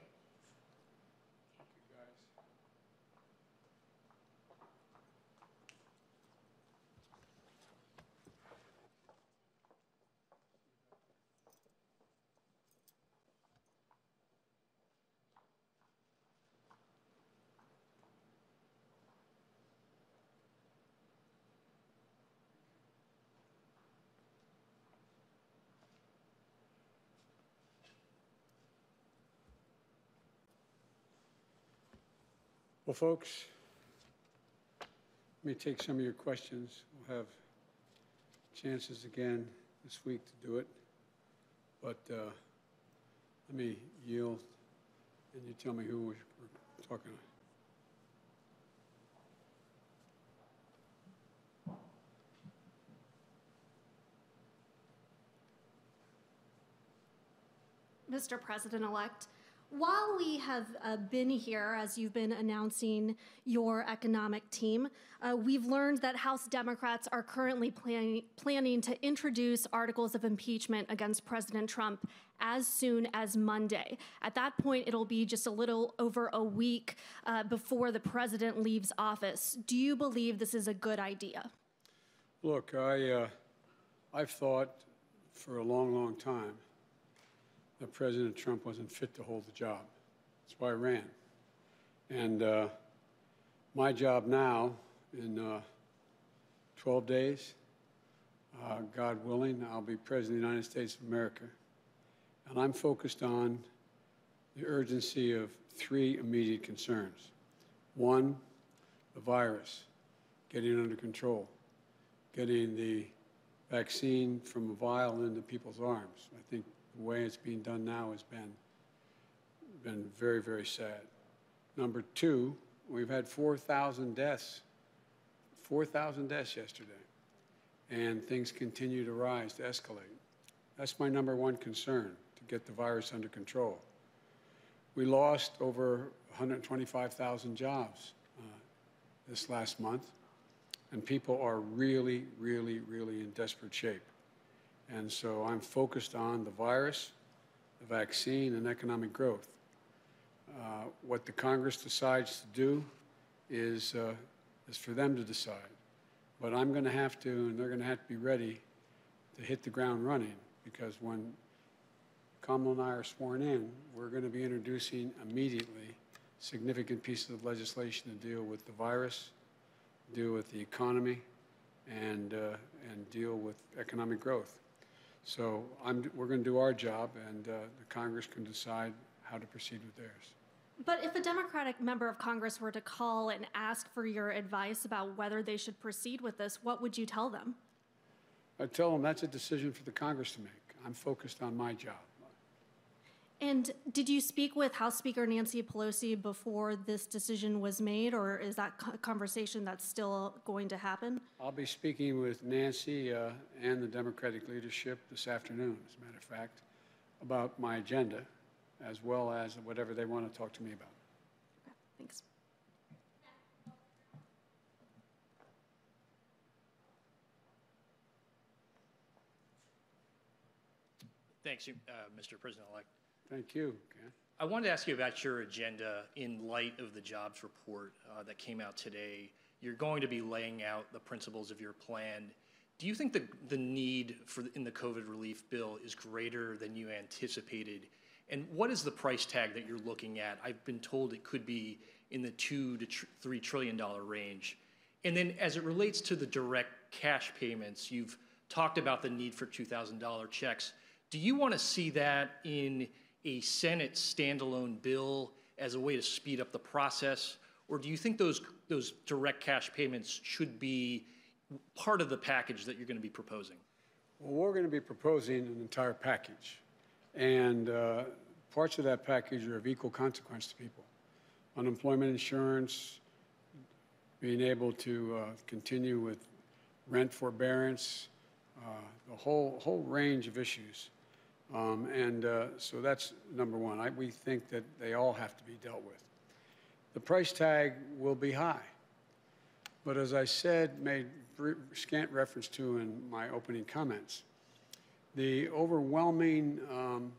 Well, folks, let me take some of your questions. We'll have chances again this week to do it. But uh, let me yield, and you tell me who we're talking to. Mr. President-elect, while we have uh, been here, as you've been announcing your economic team, uh, we've learned that House Democrats are currently plan planning to introduce articles of impeachment against President Trump as soon as Monday. At that point, it'll be just a little over a week uh, before the president leaves office. Do you believe this is a good idea? Look, I, uh, I've thought for a long, long time that President Trump wasn't fit to hold the job. That's why I ran. And uh, my job now, in uh, 12 days, Uh, God willing, I'll be President of the United States of America. And I'm focused on the urgency of three immediate concerns. One, the virus, getting under control, getting the vaccine from a vial into people's arms. I think the way it's being done now has been, been very, very sad. Number two, we've had 4,000 deaths, 4,000 deaths yesterday, and things continue to rise, to escalate. That's my number one concern, to get the virus under control. We lost over 125,000 jobs uh, this last month, and people are really, really, really in desperate shape. And so I'm focused on the virus, the vaccine, and economic growth. Uh, what the Congress decides to do is, uh, is for them to decide. But I'm going to have to, and they're going to have to be ready to hit the ground running because when Kamala and I are sworn in, we're going to be introducing immediately significant pieces of legislation to deal with the virus, deal with the economy, and, uh, and deal with economic growth. So I'm, we're going to do our job, and uh, the Congress can decide how to proceed with theirs. But if a Democratic member of Congress were to call and ask for your advice about whether they should proceed with this, what would you tell them? I tell them that's a decision for the Congress to make. I'm focused on my job. And did you speak with House Speaker Nancy Pelosi before this decision was made, or is that co- conversation that's still going to happen? I'll be speaking with Nancy uh, and the Democratic leadership this afternoon, as a matter of fact, about my agenda, as well as whatever they want to talk to me about. Okay, thanks. Thanks, uh, Mr. President-elect. Thank you. I wanted to ask you about your agenda in light of the jobs report uh, that came out today. You're going to be laying out the principles of your plan. Do you think the, the need for, in the COVID relief bill is greater than you anticipated? And what is the price tag that you're looking at? I've been told it could be in the two to tr- three trillion dollar range. And then as it relates to the direct cash payments, you've talked about the need for $2,000 checks. Do you want to see that in a Senate standalone bill as a way to speed up the process? Or do you think those, those direct cash payments should be part of the package that you're going to be proposing? Well, we're going to be proposing an entire package, and uh, parts of that package are of equal consequence to people. Unemployment insurance, being able to uh, continue with rent forbearance, uh, the whole, whole range of issues. Um, And uh, so that's number one. I- We think that they all have to be dealt with. The price tag will be high. But as I said, made scant reference to in my opening comments, the overwhelming um,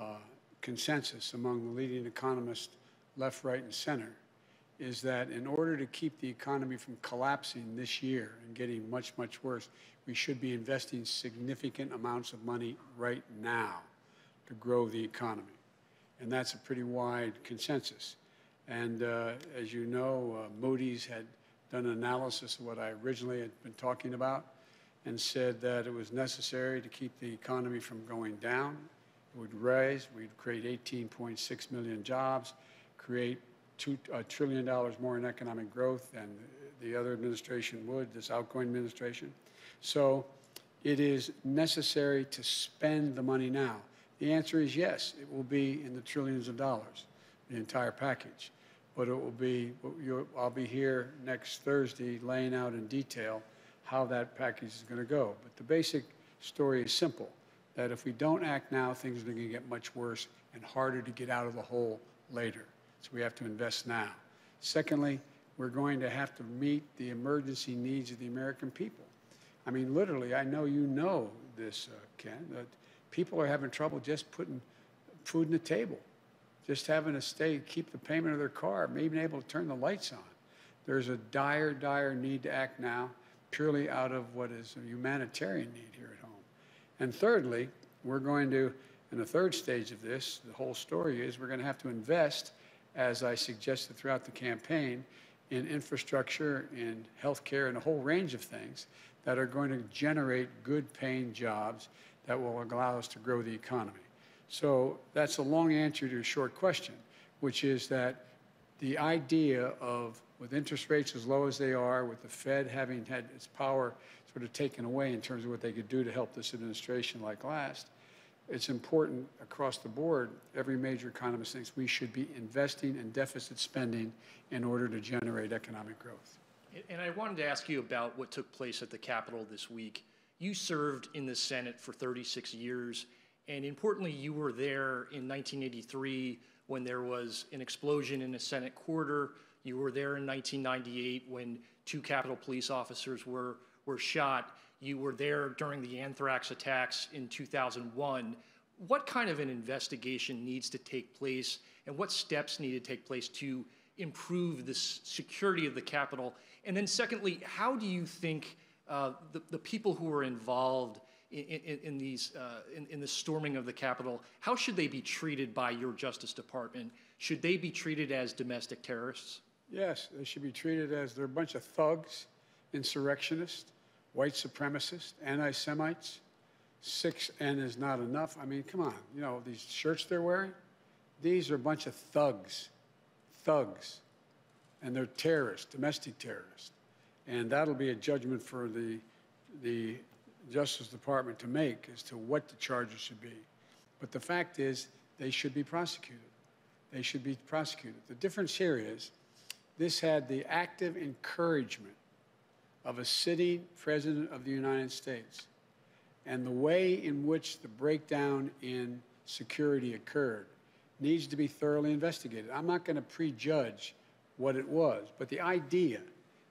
uh, consensus among the leading economists, left, right, and center, is that in order to keep the economy from collapsing this year and getting much, much worse, we should be investing significant amounts of money right now to grow the economy. And that's a pretty wide consensus. And uh, as you know, uh, Moody's had done an analysis of what I originally had been talking about and said that it was necessary to keep the economy from going down. It would raise, we'd create 18.6 million jobs, create two, a trillion dollars more in economic growth than the other administration would, this outgoing administration. So it is necessary to spend the money now. The answer is yes, it will be in the trillions of dollars, the entire package. But it will be, I'll be here next Thursday laying out in detail how that package is going to go. But the basic story is simple, that if we don't act now, things are going to get much worse and harder to get out of the hole later. So we have to invest now. Secondly, we're going to have to meet the emergency needs of the American people. I mean, literally, I know you know this, uh, Ken, that people are having trouble just putting food on the table, just having to stay, keep the payment of their car, maybe able to turn the lights on. There's a dire, dire need to act now, purely out of what is a humanitarian need here at home. And thirdly, we're going to, in the third stage of this, the whole story is we're going to have to invest, as I suggested throughout the campaign, in infrastructure, in healthcare, and a whole range of things that are going to generate good paying jobs that will allow us to grow the economy. So that's a long answer to a short question, which is that the idea of, with interest rates as low as they are, with the Fed having had its power sort of taken away in terms of what they could do to help this administration like last, it's important across the board, every major economist thinks we should be investing in deficit spending in order to generate economic growth. And I wanted to ask you about what took place at the Capitol this week. You served in the Senate for 36 years, and importantly, you were there in 1983 when there was an explosion in a Senate quarter. You were there in 1998 when two Capitol police officers were, were shot. You were there during the anthrax attacks in 2001. What kind of an investigation needs to take place, and what steps need to take place to improve the security of the Capitol? And then, secondly, how do you think uh, the, the people who were involved in, in, in these uh, in, in the storming of the Capitol, how should they be treated by your Justice Department? Should they be treated as domestic terrorists? Yes, they should be treated as they're a bunch of thugs, insurrectionists, white supremacists, anti Semites. Six N is not enough. I mean, come on. You know, these shirts they're wearing, these are a bunch of thugs. Thugs. And they're terrorists, domestic terrorists. And that'll be a judgment for the, the Justice Department to make as to what the charges should be. But the fact is, they should be prosecuted. They should be prosecuted. The difference here is this had the active encouragement of a sitting president of the United States. And the way in which the breakdown in security occurred needs to be thoroughly investigated. I'm not going to prejudge what it was, but the idea,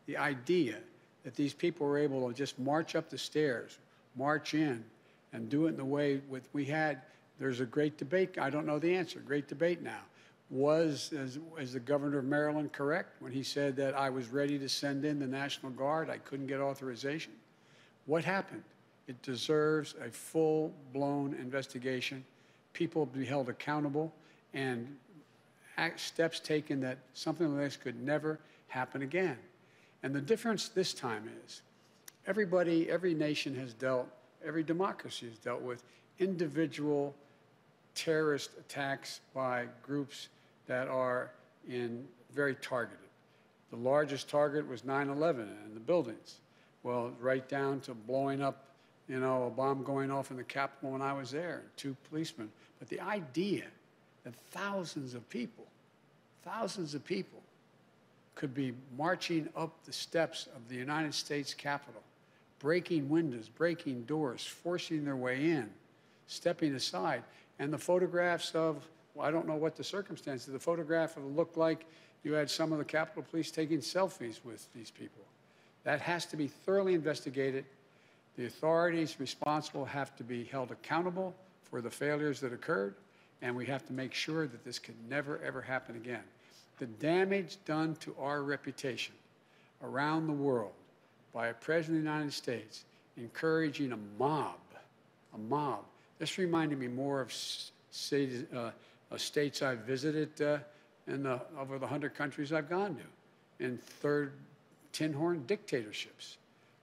the idea that these people were able to just march up the stairs, march in, and do it in the way with we had. There's a great debate. I don't know the answer. Great debate now. Was is, is the governor of Maryland correct when he said that I was ready to send in the National Guard? I couldn't get authorization. What happened? It deserves a full blown investigation, people be held accountable, and steps taken that something like this could never happen again. And the difference this time is everybody, every nation has dealt, every democracy has dealt with individual terrorist attacks by groups that are in very targeted. The largest target was 9 11 and the buildings. Well, right down to blowing up, you know, a bomb going off in the Capitol when I was there, and two policemen. But the idea that thousands of people, thousands of people, could be marching up the steps of the United States Capitol, breaking windows, breaking doors, forcing their way in, stepping aside. And the photographs of, I don't know what the circumstances, the photograph looked like you had some of the Capitol Police taking selfies with these people. That has to be thoroughly investigated. The authorities responsible have to be held accountable for the failures that occurred, and we have to make sure that this can never, ever happen again. The damage done to our reputation around the world by a president of the United States encouraging a mob, a mob. This reminded me more of uh, states I've visited uh, in the, over the 100 countries I've gone to, in third tin horn dictatorships.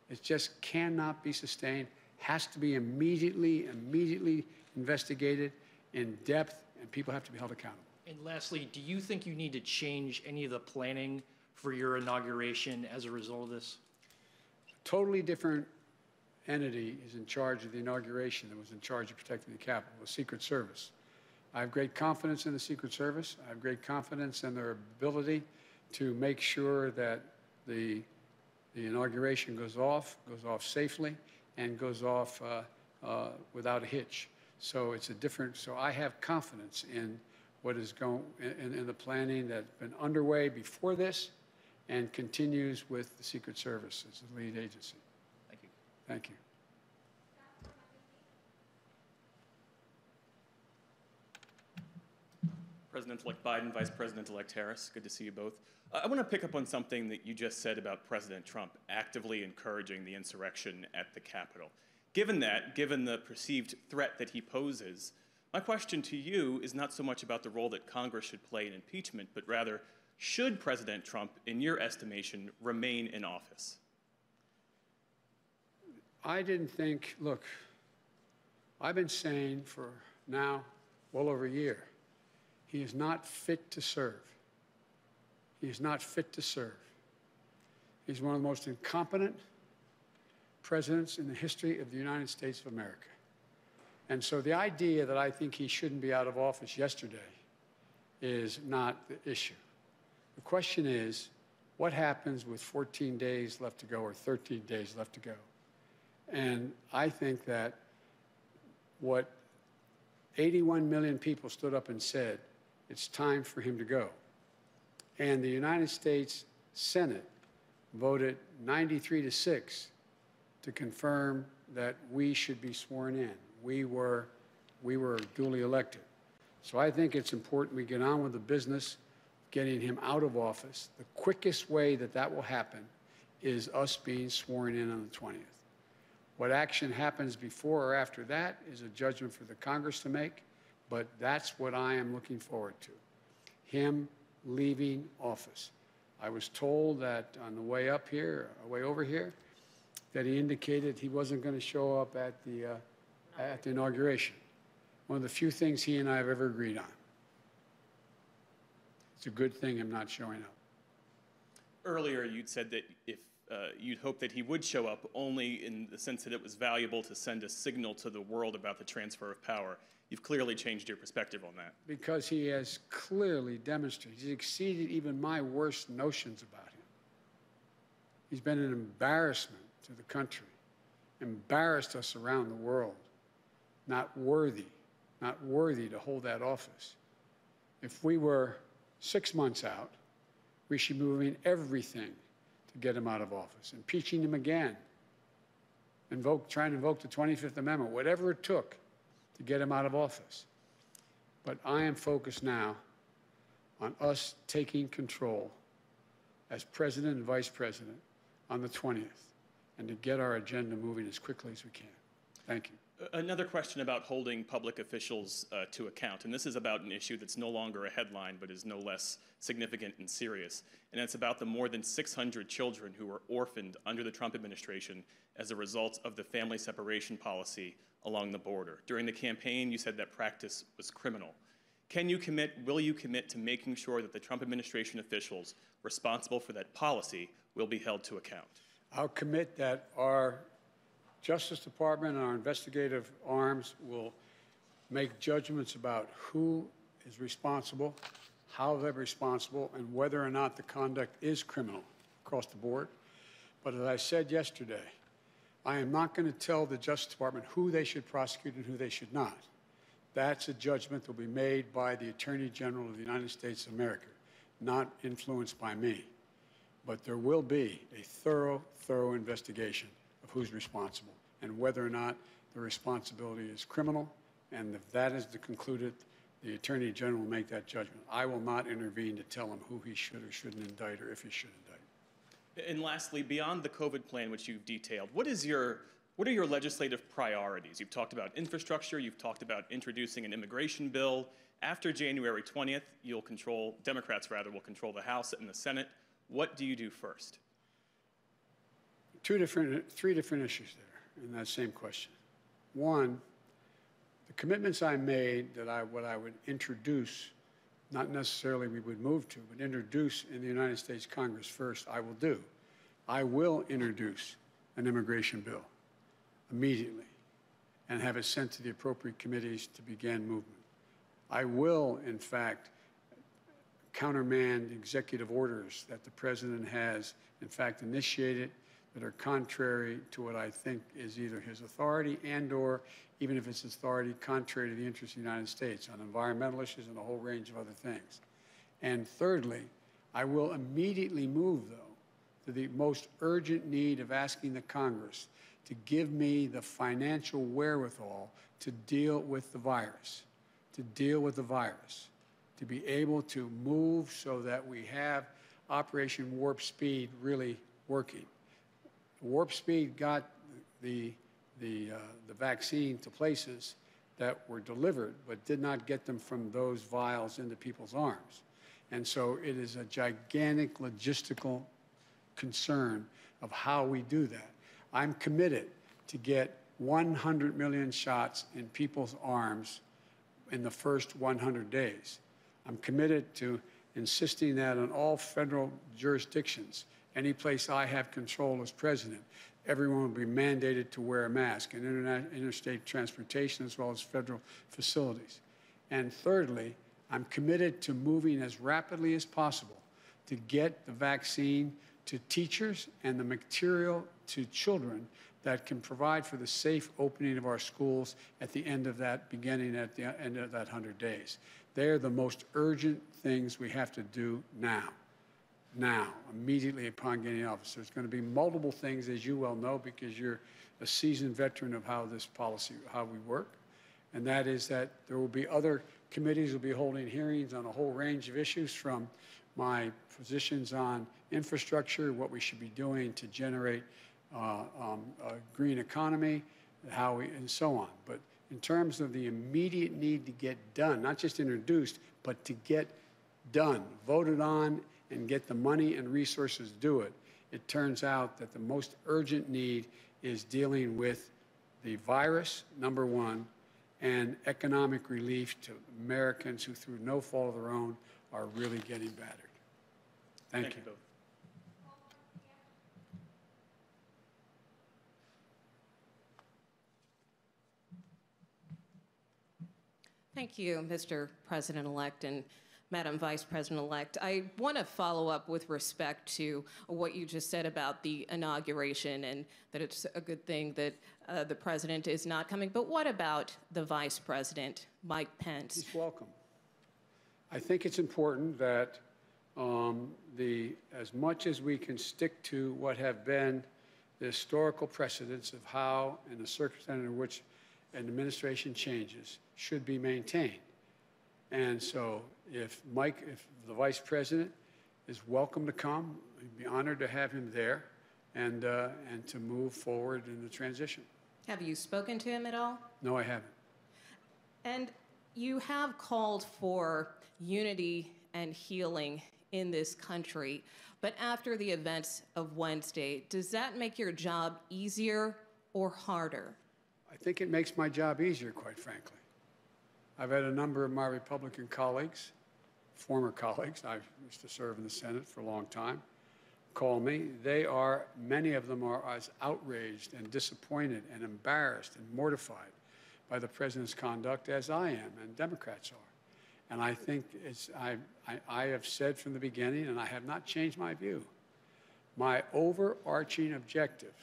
It just cannot be sustained, has to be immediately, immediately investigated in depth, and people have to be held accountable. And lastly, do you think you need to change any of the planning for your inauguration as a result of this? totally different entity is in charge of the inauguration that was in charge of protecting the Capitol, the Secret Service. I have great confidence in the Secret Service. I have great confidence in their ability to make sure that the, the inauguration goes off, goes off safely, and goes off uh, uh, without a hitch. So it's a different, so I have confidence in what is going, in, in the planning that's been underway before this and continues with the Secret Service as the lead agency. Thank you. Thank you. President-elect Biden, Vice President-elect Harris, good to see you both. Uh, I want to pick up on something that you just said about President Trump actively encouraging the insurrection at the Capitol. Given that, given the perceived threat that he poses, my question to you is not so much about the role that Congress should play in impeachment, but rather, should President Trump, in your estimation, remain in office? I didn't think, look, I've been saying for now well over a year, he is not fit to serve. He is not fit to serve. He's one of the most incompetent presidents in the history of the United States of America. And so the idea that I think he shouldn't be out of office yesterday is not the issue. The question is, what happens with 14 days left to go or 13 days left to go? And I think that what 81 million people stood up and said, it's time for him to go. And the United States Senate voted 93 to 6 to confirm that we should be sworn in. We were, we were duly elected. So I think it's important we get on with the business, of getting him out of office. The quickest way that that will happen is us being sworn in on the 20th. What action happens before or after that is a judgment for the Congress to make, but that's what I am looking forward to him leaving office. I was told that on the way up here, way over here, that he indicated he wasn't going to show up at the, uh, at the inauguration. One of the few things he and I have ever agreed on. It's a good thing I'm not showing up. Earlier, you'd said that if uh, you'd hope that he would show up only in the sense that it was valuable to send a signal to the world about the transfer of power. You've clearly changed your perspective on that. Because he has clearly demonstrated, he's exceeded even my worst notions about him. He's been an embarrassment to the country, embarrassed us around the world, not worthy, not worthy to hold that office. If we were six months out, we should be moving everything to get him out of office, impeaching him again, invoke, trying to invoke the 25th Amendment, whatever it took to get him out of office. But I am focused now on us taking control as president and vice president on the 20th and to get our agenda moving as quickly as we can. Thank you. Another question about holding public officials uh, to account, and this is about an issue that's no longer a headline but is no less significant and serious, and it's about the more than 600 children who were orphaned under the Trump administration as a result of the family separation policy along the border. During the campaign, you said that practice was criminal. Can you commit, will you commit to making sure that the Trump administration officials responsible for that policy will be held to account? I'll commit that our Justice Department and our investigative arms will make judgments about who is responsible, how they're responsible, and whether or not the conduct is criminal across the board. But as I said yesterday, I am not going to tell the Justice Department who they should prosecute and who they should not. That's a judgment that will be made by the Attorney General of the United States of America, not influenced by me. But there will be a thorough, thorough investigation of who's responsible and whether or not the responsibility is criminal. And if that is concluded, the Attorney General will make that judgment. I will not intervene to tell him who he should or shouldn't indict or if he should indict. And lastly, beyond the COVID plan, which you've detailed, what is your what are your legislative priorities? You've talked about infrastructure, you've talked about introducing an immigration bill. After January 20th, you'll control, Democrats rather, will control the House and the Senate. What do you do first? Two different, three different issues there in that same question. One, the commitments I made that I, what I would introduce not necessarily we would move to, but introduce in the United States Congress first, I will do. I will introduce an immigration bill immediately and have it sent to the appropriate committees to begin movement. I will, in fact, countermand executive orders that the president has, in fact, initiated that are contrary to what I think is either his authority and or even if it's authority contrary to the interests of the United States on environmental issues and a whole range of other things. And thirdly, I will immediately move, though, to the most urgent need of asking the Congress to give me the financial wherewithal to deal with the virus, to deal with the virus, to be able to move so that we have Operation Warp Speed really working. Warp Speed got the the, uh, the vaccine to places that were delivered, but did not get them from those vials into people's arms. And so it is a gigantic logistical concern of how we do that. I'm committed to get 100 million shots in people's arms in the first 100 days. I'm committed to insisting that in all federal jurisdictions, any place I have control as president, everyone will be mandated to wear a mask in interstate transportation as well as federal facilities. And thirdly, I'm committed to moving as rapidly as possible to get the vaccine to teachers and the material to children that can provide for the safe opening of our schools at the end of that, beginning at the end of that 100 days. They are the most urgent things we have to do now. Now, immediately upon getting office. There's going to be multiple things, as you well know, because you're a seasoned veteran of how this policy, how we work. And that is that there will be other committees will be holding hearings on a whole range of issues from my positions on infrastructure, what we should be doing to generate uh, um, a green economy, how we, and so on. But in terms of the immediate need to get done, not just introduced, but to get done, voted on, and get the money and resources to do it, it turns out that the most urgent need is dealing with the virus, number one, and economic relief to Americans who, through no fault of their own, are really getting battered. Thank, Thank you. you both. Thank you, Mr. President-elect and Madam Vice President-elect. I want to follow up with respect to what you just said about the inauguration and that it's a good thing that uh, the president is not coming. But what about the Vice President, Mike Pence? He's welcome. I think it's important that um, the, as much as we can stick to what have been the historical precedents of how and the circumstances in which an administration changes should be maintained. And so if Mike, if the vice president is welcome to come, we'd be honored to have him there and, uh, and to move forward in the transition. Have you spoken to him at all? No, I haven't. And you have called for unity and healing in this country. But after the events of Wednesday, does that make your job easier or harder? I think it makes my job easier, quite frankly. I've had a number of my Republican colleagues, former colleagues, I used to serve in the Senate for a long time, call me. They are, many of them are as outraged and disappointed and embarrassed and mortified by the president's conduct as I am and Democrats are. And I think it's, I, I, I have said from the beginning, and I have not changed my view, my overarching objective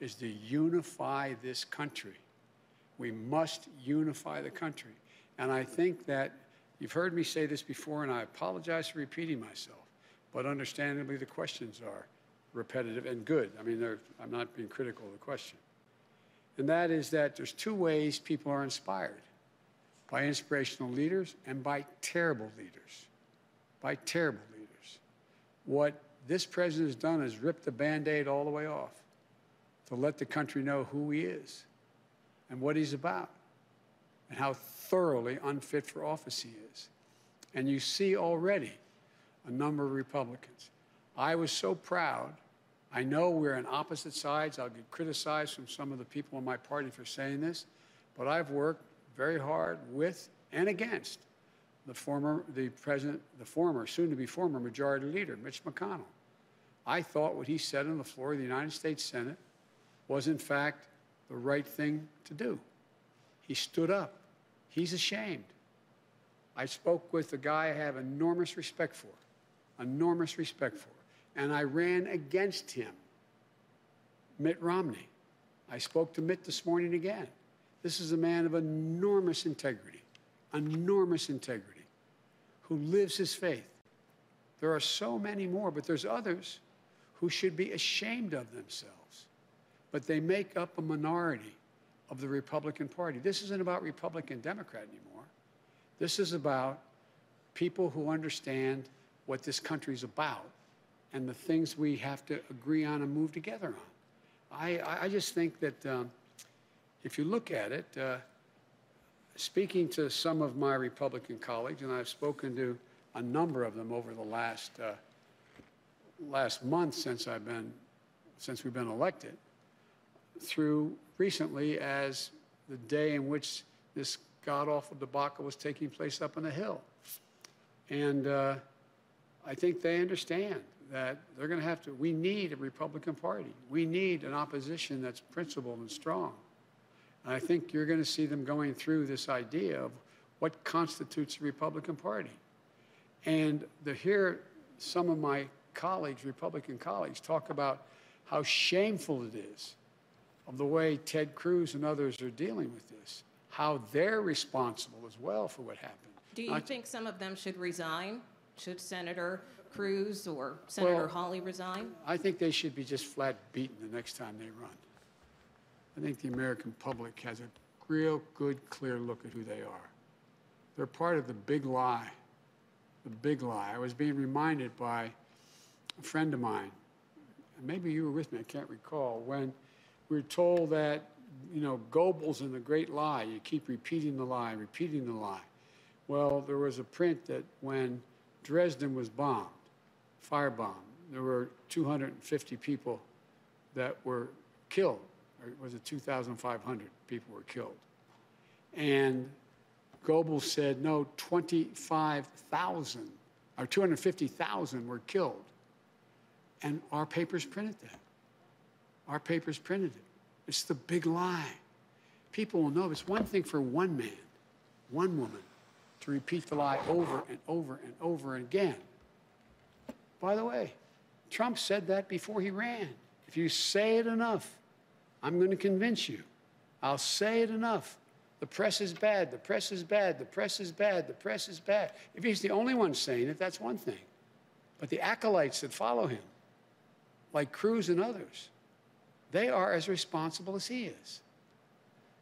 is to unify this country. We must unify the country. And I think that you've heard me say this before, and I apologize for repeating myself, but understandably, the questions are repetitive and good. I mean, I'm not being critical of the question. And that is that there's two ways people are inspired by inspirational leaders and by terrible leaders. By terrible leaders. What this president has done is rip the band aid all the way off to let the country know who he is and what he's about and how thoroughly unfit for office he is. And you see already a number of Republicans. I was so proud. I know we're on opposite sides. I'll get criticized from some of the people in my party for saying this, but I've worked very hard with and against the former, the president, the former, soon to be former majority leader, Mitch McConnell. I thought what he said on the floor of the United States Senate was, in fact, the right thing to do. He stood up. He's ashamed. I spoke with a guy I have enormous respect for, enormous respect for, and I ran against him, Mitt Romney. I spoke to Mitt this morning again. This is a man of enormous integrity, enormous integrity, who lives his faith. There are so many more, but there's others who should be ashamed of themselves. But they make up a minority of the Republican Party. This isn't about Republican Democrat anymore. This is about people who understand what this country's about and the things we have to agree on and move together on. I, I just think that um, if you look at it, uh, speaking to some of my Republican colleagues, and I've spoken to a number of them over the last uh, last month since I've been since we've been elected, through recently as the day in which this god-awful debacle was taking place up on the Hill. And uh, I think they understand that they're going to have to, we need a Republican Party. We need an opposition that's principled and strong. And I think you're going to see them going through this idea of what constitutes a Republican Party. And to hear some of my colleagues, Republican colleagues, talk about how shameful it is of the way Ted Cruz and others are dealing with this, how they're responsible as well for what happened. Do you Not- think some of them should resign? Should Senator Cruz or Senator Well- Hawley resign? I think they should be just flat beaten the next time they run. I think the American public has a real good, clear look at who they are. They're part of the big lie, the big lie. I was being reminded by a friend of mine, maybe you were with me, I can't recall, when were told that, you know, Goebbels and the great lie, you keep repeating the lie, repeating the lie. Well, there was a print that when Dresden was bombed, firebombed, there were 250 people that were killed, or was it 2,500 people were killed? And Goebbels said, no, 25,000 or 250,000 were killed. And our papers printed that. Our papers printed it. It's the big lie. People will know it's one thing for one man, one woman, to repeat the lie over and over and over again. By the way, Trump said that before he ran. If you say it enough, I'm going to convince you. I'll say it enough. The press is bad, the press is bad, the press is bad, the press is bad. If he's the only one saying it, that's one thing. But the acolytes that follow him, like Cruz and others, they are as responsible as he is.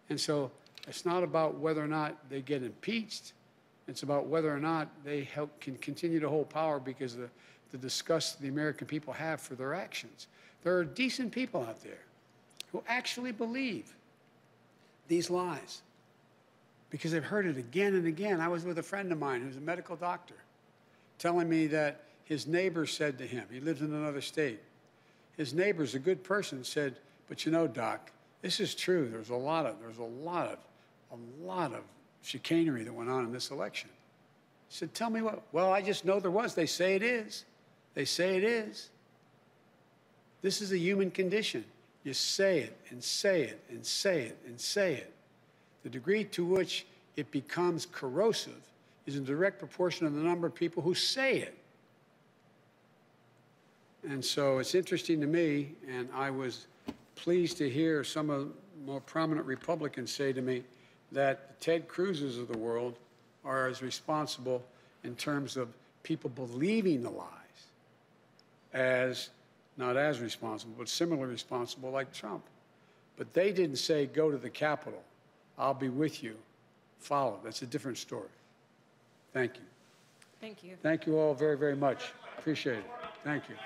And so it's not about whether or not they get impeached. It's about whether or not they help, can continue to hold power because of the, the disgust the American people have for their actions. There are decent people out there who actually believe these lies because they've heard it again and again. I was with a friend of mine who's a medical doctor telling me that his neighbor said to him, he lives in another state, his neighbor's a good person, said, but you know, doc, this is true. There's a lot of, there's a lot of, a lot of chicanery that went on in this election. He said, tell me what? Well, I just know there was. They say it is. They say it is. This is a human condition. You say it and say it and say it and say it. The degree to which it becomes corrosive is in direct proportion to the number of people who say it. And so it's interesting to me, and I was pleased to hear some of the more prominent Republicans say to me that the Ted Cruzes of the world are as responsible in terms of people believing the lies as not as responsible, but similarly responsible like Trump. But they didn't say, go to the Capitol, I'll be with you, follow. That's a different story. Thank you. Thank you. Thank you all very, very much. Appreciate it. Thank you.